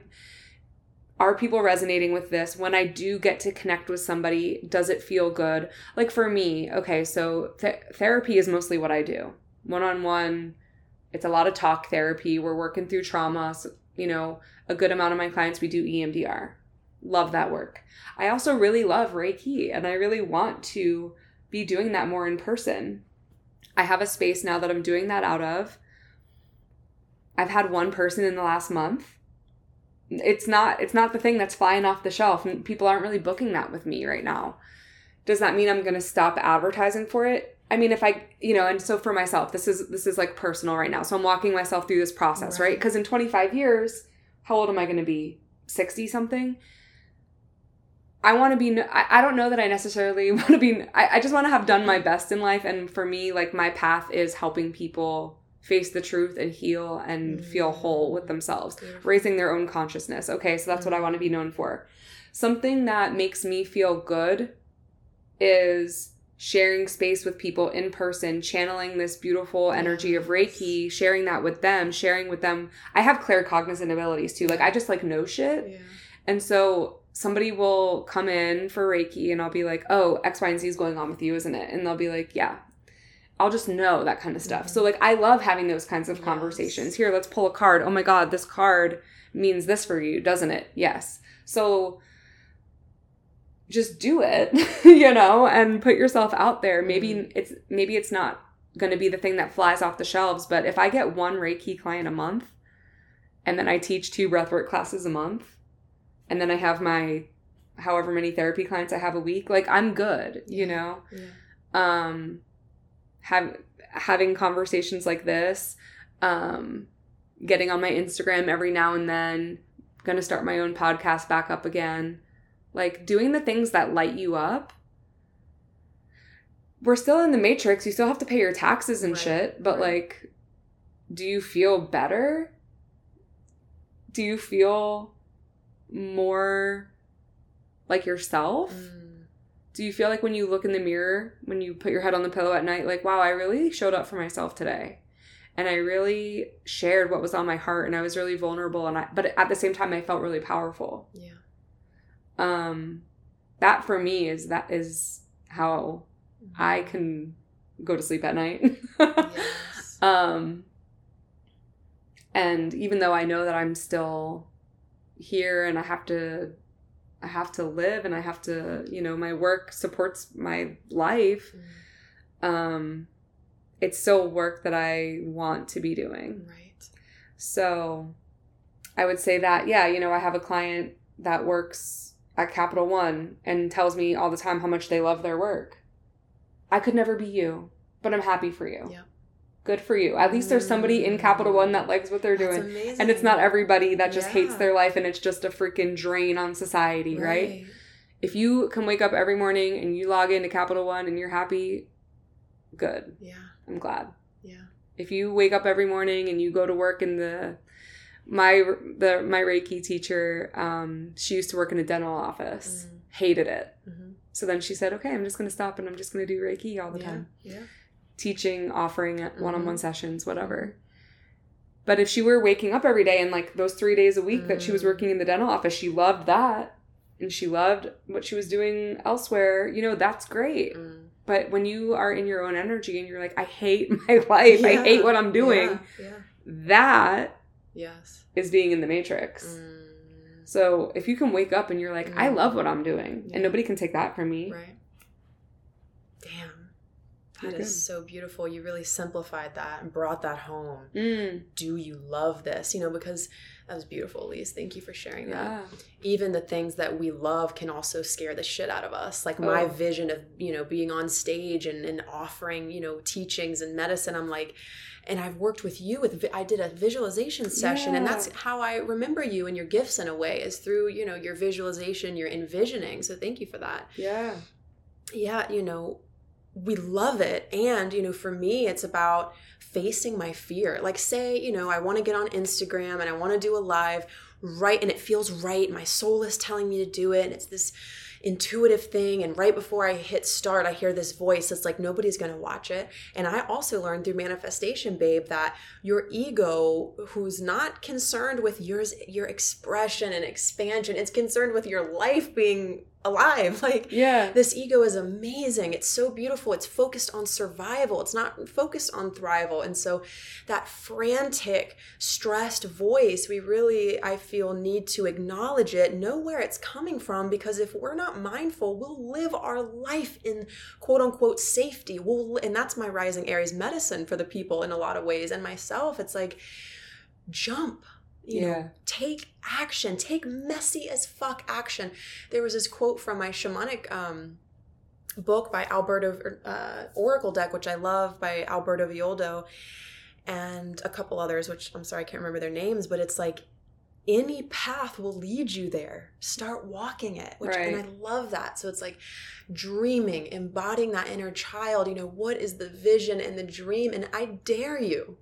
are people resonating with this? When i do get to connect with somebody does it feel good? Like for me okay so th- therapy is mostly what i do. One-on-one it's a lot of talk therapy. We're working through trauma so, you know a good amount of my clients we do emdr love that work. I also really love reiki and i really want to be doing that more in person. I have a space now that i'm doing that out of. I've had one person in the last month it's not it's not the thing that's flying off the shelf and people aren't really booking that with me right now. Does that mean i'm going to stop advertising for it? I mean if i you know and so for myself this is this is like personal right now. So i'm walking myself through this process right? Right. because in 25 years how old am i going to be? 60 something? I want to be I, I don't know that i necessarily want to be I, I just want to have done my best in life and for me like my path is helping people face the truth and heal and feel whole mm. with themselves Beautiful. raising their own consciousness. Okay, so that's what I want to be known for. Something that makes me feel good is sharing space with people in person, channeling this beautiful energy of Reiki, sharing that with them, sharing with them. I have claircognizant abilities too. Like I just like know shit. Yeah. And so somebody will come in for Reiki and I'll be like, oh, X, Y, and Z is going on with you, isn't it? And they'll be like, yeah. I'll just know that kind of stuff. So, like, I love having those kinds of Yes. conversations. Here, let's pull a card. Oh my God, this card means this for you, doesn't it? Yes. So, just do it, you know, and put yourself out there. Maybe Mhm. it's maybe it's not going to be the thing that flies off the shelves, but if I get one Reiki client a month, and then I teach two breathwork classes a month, and then I have my however many therapy clients I have a week, like I'm good, you know. Yeah. Um, have having conversations like this, um, getting on my Instagram every now and then, gonna start my own podcast back up again, like doing the things that light you up. We're still in the matrix. You still have to pay your taxes and Right, shit, but right. like, do you feel better? Do you feel more like yourself? Mm. Do you feel like when you look in the mirror, when you put your head on the pillow at night, like, wow, I really showed up for myself today? And I really shared what was on my heart and I was really vulnerable and I but at the same time I felt really powerful. Yeah. Um that for me is that is how I can go to sleep at night. Yes. um and even though I know that I'm still here and I have to I have to live and I have to, you know, my work supports my life. Mm. Um it's still work that I want to be doing. Right. So I would say that, yeah, you know, I have a client that works at Capital One and tells me all the time how much they love their work. I could never be you, but I'm happy for you. Yeah. Good for you. At least there's somebody in Capital One that likes what they're That's doing. amazing. And it's not everybody that just hates their life and it's just a freaking drain on society, right? If you can wake up every morning and you log into Capital One and you're happy, good. Yeah. I'm glad. Yeah. If you wake up every morning and you go to work in the my the my Reiki teacher, um, she used to work in a dental office. Mm. Hated it. Mm-hmm. So then she said, "Okay, I'm just going to stop and I'm just going to do Reiki all the yeah. time, Yeah. Teaching, offering one-on-one Mhm. sessions, whatever." But if she were waking up every day and like those 3 days a week that she was Mm. working in the dental office, she loved that and she loved what she was doing elsewhere, you know, that's great. Mm. But when you are in your own energy and you're like, I hate my life, I hate what I'm doing, Yeah. yeah. that Yes. is being in the matrix. Mm. So if you can wake up and you're like, I Mm. love what I'm doing, Yeah. and nobody can take that from me. Right. Damn. You're That is good. so beautiful. You really simplified that and brought that home. Mm, Do you love this? You know, because that was beautiful, Elise. Thank you for sharing that. yeah. even the things that we love can also scare the shit out of us like my Oh. vision of you know being on stage and, and offering you know teachings and medicine i'm like and i've worked with you with i did a visualization session and that's how i remember you and your gifts in a way is through you know your visualization your envisioning so thank you for that Yeah. yeah, you know, we love it. And, you know, for me, it's about facing my fear. Like, say, you know, I want to get on Instagram and I want to do a live, right? And it feels right. My soul is telling me to do it. And it's this intuitive thing. And right before I hit start, I hear this voice that's like, nobody's going to watch it. And I also learned through manifestation, babe, that your ego, who's not concerned with yours, your expression and expansion, it's concerned with your life being alive. Like, Yeah. this ego is amazing. It's so beautiful. It's focused on survival. It's not focused on thrival. And so that frantic, stressed voice, we really, I feel, need to acknowledge it, know where it's coming from, because if we're not mindful, we'll live our life in quote unquote safety. We'll, and that's my rising Aries medicine for the people in a lot of ways. And myself, it's like, jump. You Yeah. know, take action, take messy as fuck action. There was this quote from my shamanic um, book by Alberto uh, Oracle deck, which I love by Alberto Villoldo, and a couple others, which I'm sorry I can't remember their names, but it's like any path will lead you there. Start walking it, which and I love that. So it's like dreaming, embodying that inner child. You know, what is the vision and the dream? And I dare you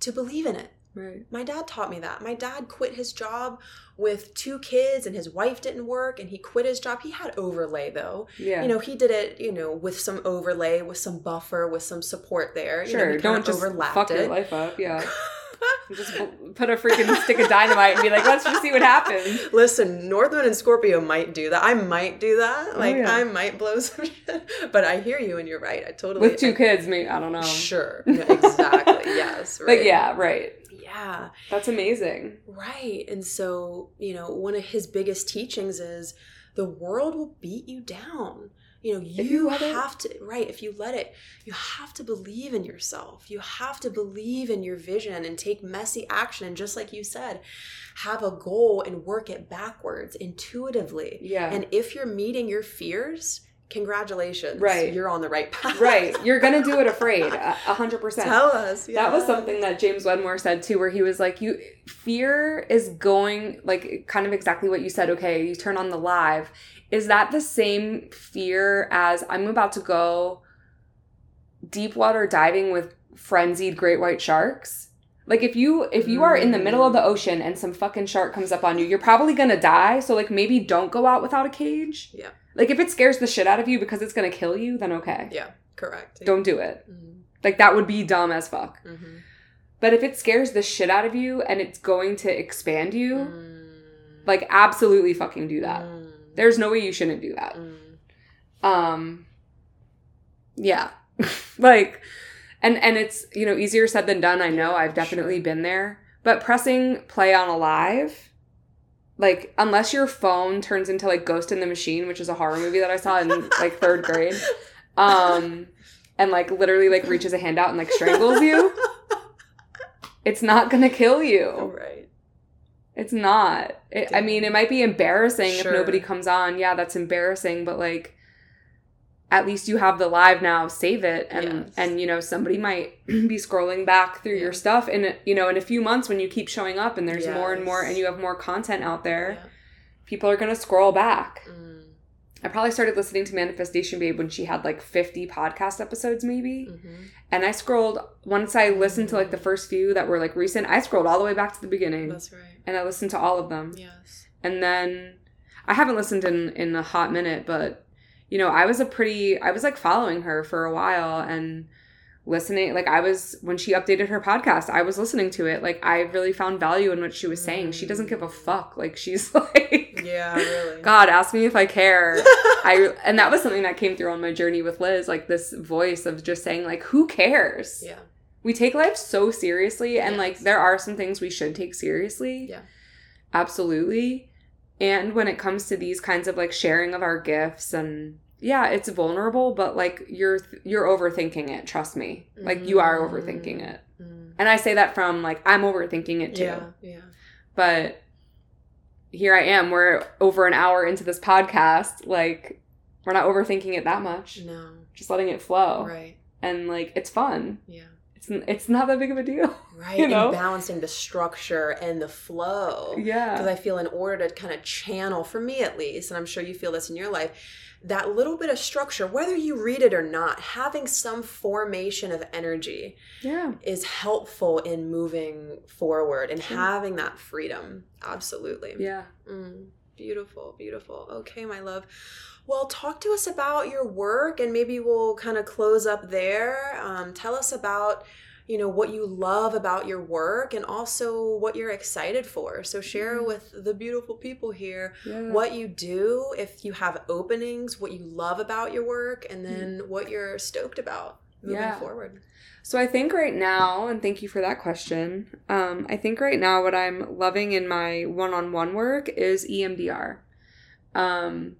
to believe in it. Right. My dad taught me that. My dad quit his job with two kids and his wife didn't work and he quit his job. He had overlay though. Yeah. You know, he did it, you know, with some overlay, with some buffer, with some support there. You know, sure. Don't just fuck your life up. Yeah. just put a freaking stick of dynamite and be like, let's just see what happens. Listen, Northman and Scorpio might do that. I might do that. Oh, Like yeah. I might blow some shit. But I hear you and you're right. I totally With two kids, maybe I don't know. Sure. Exactly. yes. Right. But yeah, right. Yeah. That's amazing. Right. And so, you know, one of his biggest teachings is the world will beat you down. You know, you, you have to, right, if you let it, you have to believe in yourself. You have to believe in your vision and take messy action. And just like you said, have a goal and work it backwards intuitively. Yeah. And if you're meeting your fears, congratulations. Right. You're on the right path. right. You're gonna do it afraid. A hundred percent. Tell us. yeah. That was something that James Wedmore said too, where he was like, "You fear is going like kind of exactly what you said. Okay, you turn on the live. Is that the same fear as I'm about to go deep water diving with frenzied great white sharks? Like if you if you are in the middle of the ocean and some fucking shark comes up on you, you're probably gonna die. So like maybe don't go out without a cage. Yeah. Like if it scares the shit out of you because it's gonna kill you, then okay, Yeah, correct. don't do it. Mhm, Like that would be dumb as fuck. mhm. But if it scares the shit out of you and it's going to expand you, Mm. like absolutely fucking do that. Mm. There's no way you shouldn't do that. Mm. Um yeah. like and and it's, you know, easier said than done. I know I've definitely been there. But pressing play on a live like unless your phone turns into like Ghost in the Machine, which is a horror movie that I saw in like 3rd grade. Um and like literally like reaches a hand out and like strangles you, it's not going to kill you. right. It's not. It, I mean, it might be embarrassing Sure. if nobody comes on. Yeah, that's embarrassing, but like at least you have the live now, save it and Yes. and you know, somebody might be scrolling back through Yeah. your stuff and you know, in a few months when you keep showing up and there's more and more and you have more content out there, Yeah. people are going to scroll back. Mm. I probably started listening to Manifestation Babe when she had like 50 podcast episodes maybe. Mhm. And I scrolled once I listened to like the first few that were like recent, I scrolled all the way back to the beginning That's right. and I listened to all of them. Yes. And then I haven't listened in in a hot minute, but you know, I was a pretty I was like following her for a while and listening like I was when she updated her podcast, I was listening to it. Like I really found value in what she was saying. She doesn't mm. give a fuck. Like she's like Yeah, really. God, ask me if I care. I and that was something that came through on my journey with Liz, like this voice of just saying like who cares? yeah. We take life so seriously and like there are some things we should take seriously. Yeah. Absolutely. And when it comes to these kinds of like sharing of our gifts and yeah, it's vulnerable, but like you're you're overthinking it, trust me. Like you are overthinking it. Mm. And I say that from like I'm overthinking it too. Yeah. Yeah. But here I am, we're over an hour into this podcast, like we're not overthinking it that much. No. Just letting it flow. Right. And like it's fun. Yeah. It's it's not that big of a deal. Right. You know? And balancing the structure and the flow. Yeah. Because I feel in order to kind of channel, for me at least, and I'm sure you feel this in your life, that little bit of structure, whether you read it or not, having some formation of energy Yeah. is helpful in moving forward and having that freedom. Absolutely. Yeah. Mm, beautiful, beautiful. Okay, my love. Well, talk to us about your work and maybe we'll kind of close up there. Um, tell us about, you know, what you love about your work and also what you're excited for. So share Mhm. with the beautiful people here Yeah. what you do, if you have openings, what you love about your work, and then what you're stoked about moving Yeah. forward. So I think right now, and thank you for that question. Um, I think right now what I'm loving in my one-on-one work is EMDR. Um,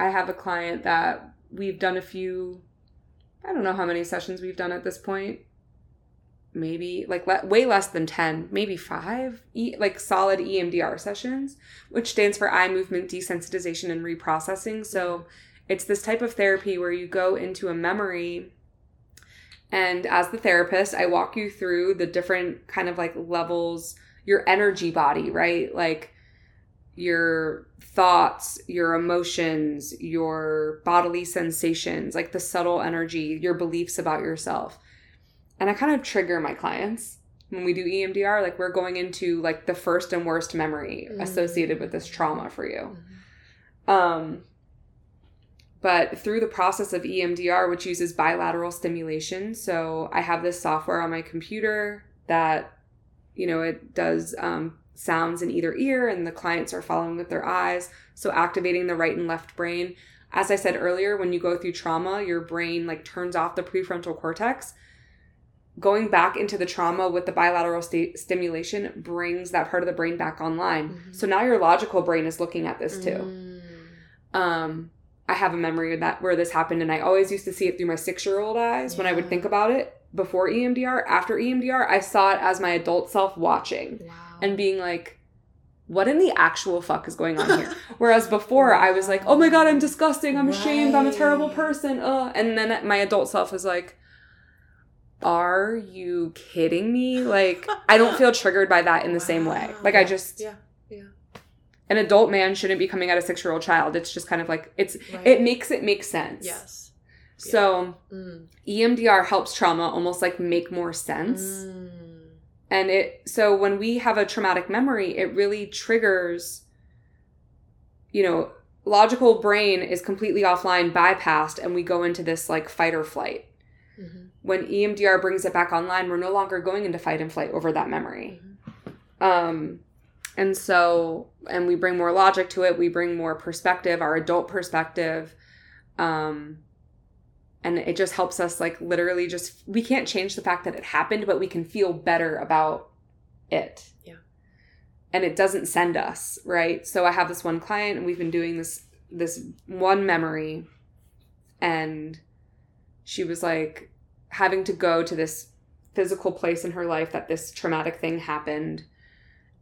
I have a client that we've done a few. I don't know how many sessions we've done at this point. Maybe like le- way less than ten, maybe five. E- like solid EMDR sessions, which stands for eye movement desensitization and reprocessing. So it's this type of therapy where you go into a memory and as the therapist, I walk you through the different kind of like levels, your energy body, right? Like your thoughts, your emotions, your bodily sensations, like the subtle energy, your beliefs about yourself. And I kind of trigger my clients when we do EMDR, like we're going into like the first and worst memory Mm. associated with this trauma for you. Mhm. Um, but through the process of EMDR, which uses bilateral stimulation, so I have this software on my computer that, you know, it does um, sounds in either ear, and the clients are following with their eyes. So activating the right and left brain. As I said earlier, when you go through trauma, your brain like turns off the prefrontal cortex. Going back into the trauma with the bilateral sta- stimulation brings that part of the brain back online. Mhm. So now your logical brain is looking at this too Mm. um i have a memory of that where this happened and i always used to see it through my six year old eyes when i would think about it before emdr after emdr i saw it as my adult self watching Wow. And being like what in the actual fuck is going on here whereas before i was like oh my god i'm disgusting i'm ashamed i'm a terrible person uh. and then my adult self was like are you kidding me like i don't feel triggered by that in the same way Wow. like i just yeah, yeah, an adult man shouldn't be coming at a six year old child it's just kind of like it's right. it makes it make sense. yes. So Mm. EMDR helps trauma almost like make more sense. Mm. And it so when we have a traumatic memory, it really triggers you know, logical brain is completely offline, bypassed and we go into this like fight or flight. Mhm. When EMDR brings it back online, we're no longer going into fight and flight over that memory. Mhm. Um, and so, and we bring more logic to it. We bring more perspective, our adult perspective. Um, and it just helps us, like, literally just, we can't change the fact that it happened, but we can feel better about it. Yeah. And it doesn't send us, right? So I have this one client and we've been doing this, this one memory and she was like having to go to this physical place in her life that this traumatic thing happened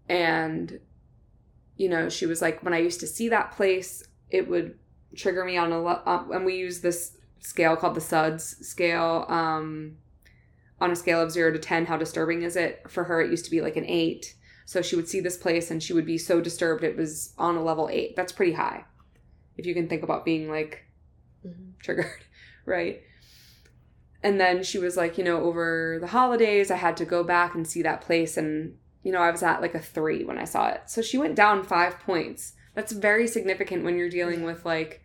and you know she was like when i used to see that place it would trigger me on a lot uh, and we use this scale called the suds scale um on a scale of 0 to 10 how disturbing is it? For her it used to be like an 8 so she would see this place and she would be so disturbed it was on a level 8 that's pretty high if you can think about being like Mhm. triggered right? And then she was like you know over the holidays i had to go back and see that place and you know i was at like a 3 when i saw it. So she went down 5 points. That's very significant when you're dealing with like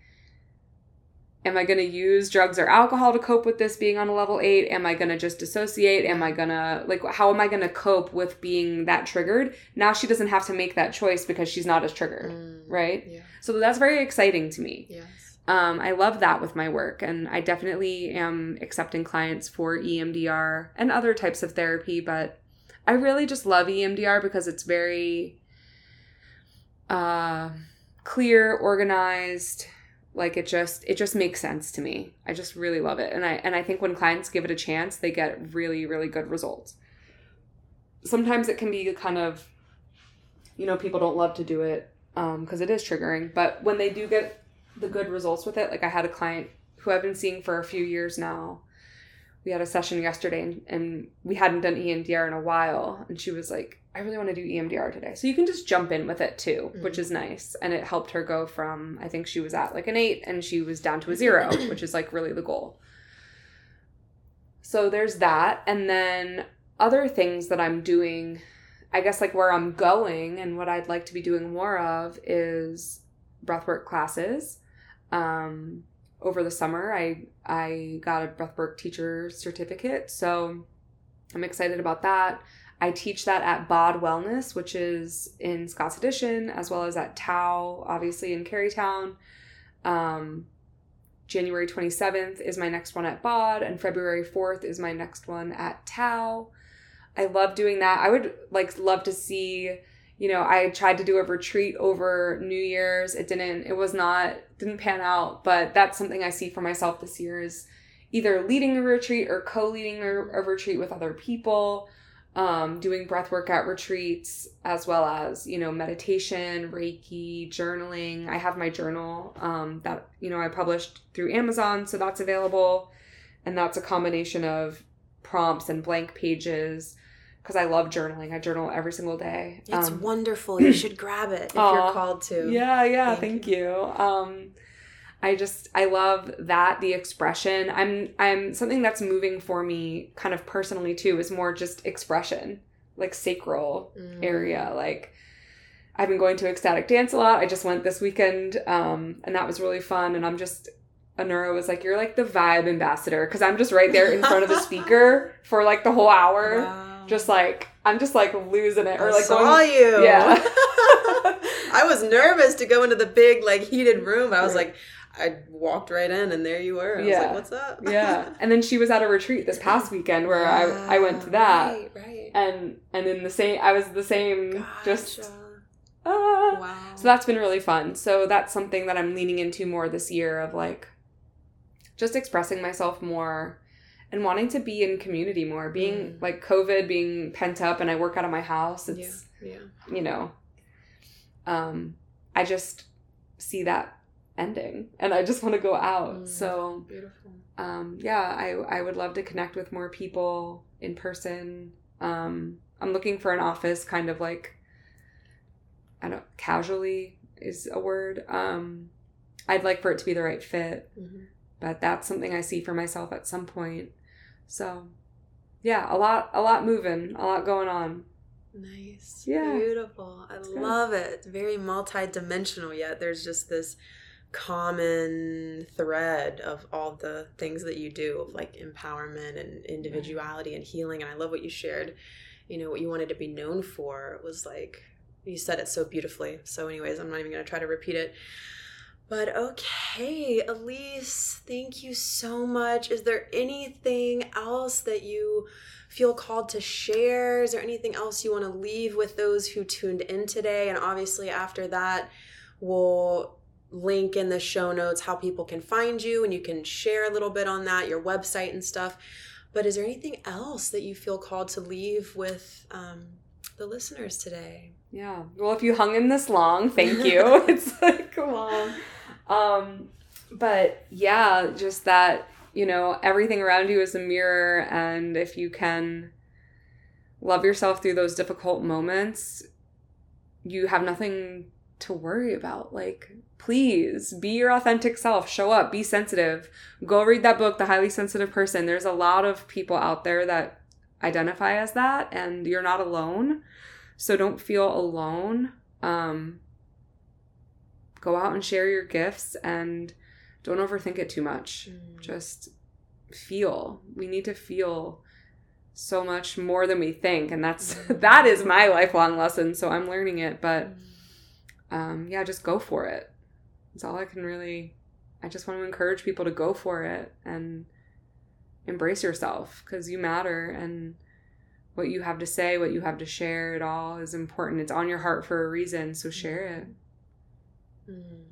am i going to use drugs or alcohol to cope with this being on a level 8 am i going to just dissociate am i going to like how am i going to cope with being that triggered now she doesn't have to make that choice because she's not as triggered Mm. right Yeah. so that's very exciting to me Yes. um, I love that with my work, and I definitely am accepting clients for EMDR and other types of therapy. But I really just love EMDR because it's very uh, clear, organized. Like it just it just makes sense to me. I just really love it, and I and I think when clients give it a chance, they get really really good results. Sometimes it can be kind of, you know, people don't love to do it um, because it is triggering. But when they do get the good results with it. Like I had a client who I've been seeing for a few years now. We had a session yesterday and, and we hadn't done EMDR in a while. And she was like, I really want to do EMDR today. So you can just jump in with it too, which Mhm. is nice. And it helped her go from, I think she was at like an eight and she was down to a zero, which is like really the goal. So there's that. And then other things that I'm doing, I guess like where I'm going and what I'd like to be doing more of is breathwork classes. Um, over the summer, I I got a breathwork teacher certificate, so I'm excited about that. I teach that at Bod Wellness, which is in Scott's Addition, as well as at Tau, obviously in Carytown. Um, January 27th is my next one at Bod, and February 4th is my next one at Tau. I love doing that. I would like love to see you know i tried to do a retreat over new year's. It didn't it was not didn't pan out but that's something i see for myself this year is either leading a retreat or co-leading a, a retreat with other people um, doing breath work at retreats as well as you know meditation reiki journaling. I have my journal um, that you know i published through amazon so that's available. And that's a combination of prompts and blank pages because I love journaling. I journal every single day. It's Um, wonderful. You should grab it if Aw. you're called to. yeah, yeah, Thank thank, you. Um I just I love that the expression. I'm I'm something that's moving for me kind of personally too is more just expression, like sacral Mm. area. Like I've been going to ecstatic dance a lot. I just went this weekend um and that was really fun and I'm just a neuro was like, You're like the vibe ambassador because I'm just right there in front of the speaker for like the whole hour. Wow. Just like I'm just like losing it. Or I like saw going you. Yeah. I was nervous to go into the big, like, heated room. I was Right. like, I walked right in, and there you were. I was Yeah. like, "What's up?" yeah. And then she was at a retreat this past weekend where I I went to that. Right, right. And and in the same I was the same just Gotcha. ah. wow. So that's been really fun. So that's something that I'm leaning into more this year of like just expressing myself more and wanting to be in community more. Being Mm. like COVID being pent up and I work out of my house. It's yeah. you know um I just see that ending and I just want to go out. Mm. So Beautiful. um yeah i i would love to connect with more people in person um i'm looking for an office kind of like i don't casually is a word um i'd like for it to be the right fit Mhm. but that's something i see for myself at some point so yeah a lot a lot moving a lot going on Nice. Yeah. Beautiful. I good. love it. It's very multi-dimensional yet there's just this common thread of all the things that you do of like empowerment and individuality and healing and I love what you shared. You know, what you wanted to be known for was like you said it so beautifully. So anyways, I'm not even going to try to repeat it. But okay, Elise, thank you so much. Is there anything else that you feel called to share? Is there anything else you want to leave with those who tuned in today? And obviously, after that, we'll link in the show notes how people can find you and you can share a little bit on that, your website and stuff. But is there anything else that you feel called to leave with um, the listeners today? Yeah. Well, if you hung in this long, thank you. it's like long. Um, but yeah, just that, you know, everything around you is a mirror. And if you can love yourself through those difficult moments, you have nothing to worry about. Like, please be your authentic self, show up, be sensitive. Go read that book, The Highly Sensitive Person. There's a lot of people out there that identify as that, and you're not alone. So don't feel alone. Um, go out and share your gifts and don't overthink it too much. Mm. Just feel. We need to feel so much more than we think and that's mm. that is my lifelong lesson so i'm learning it but mm. um, yeah just go for it that's all i can really i just want to encourage people to go for it and embrace yourself because you matter and what you have to say what you have to share it all is important it's on your heart for a reason so share it mm.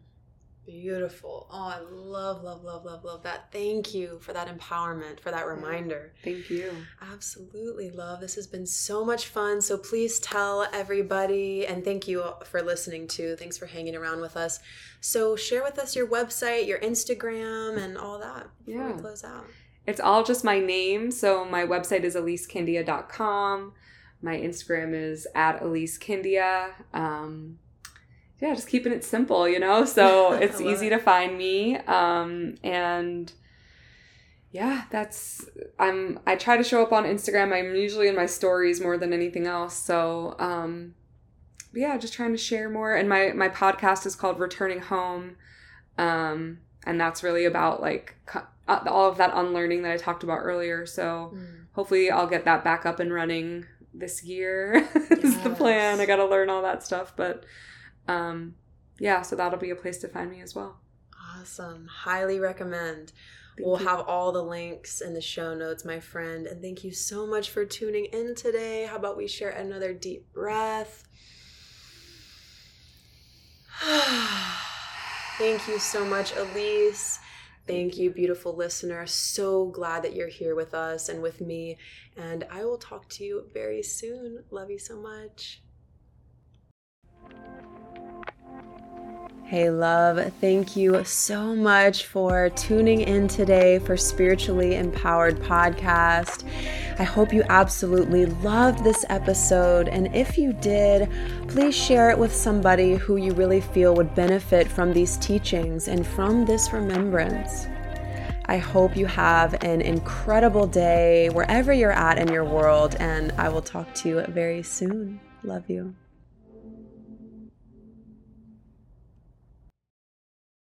Beautiful. Oh, I love, love, love, love, love that. Thank you for that empowerment, for that reminder. Thank you. Absolutely, love. This has been so much fun. So please tell everybody, and thank you for listening too. Thanks for hanging around with us. So share with us your website, your Instagram, and all that before yeah. we close out. It's all just my name. So my website is elisekindia.com. My Instagram is at elisekindia. Um, yeah, just keeping it simple, you know? So it's easy it. to find me. Um, and yeah, that's I'm I try to show up on Instagram. I'm usually in my stories more than anything else. So um yeah, just trying to share more. And my my podcast is called Returning Home. Um and that's really about like all of that unlearning that I talked about earlier. So mm. hopefully I'll get that back up and running this year. Yes. is the plan. I got to learn all that stuff, but um, yeah, so that'll be a place to find me as well. Awesome. Highly recommend. Thank we'll you. have all the links in the show notes, my friend. And thank you so much for tuning in today. How about we share another deep breath? thank you so much, Elise. Thank you, beautiful listener. So glad that you're here with us and with me. And I will talk to you very soon. Love you so much. Hey, love, thank you so much for tuning in today for Spiritually Empowered Podcast. I hope you absolutely loved this episode. And if you did, please share it with somebody who you really feel would benefit from these teachings and from this remembrance. I hope you have an incredible day wherever you're at in your world, and I will talk to you very soon. Love you.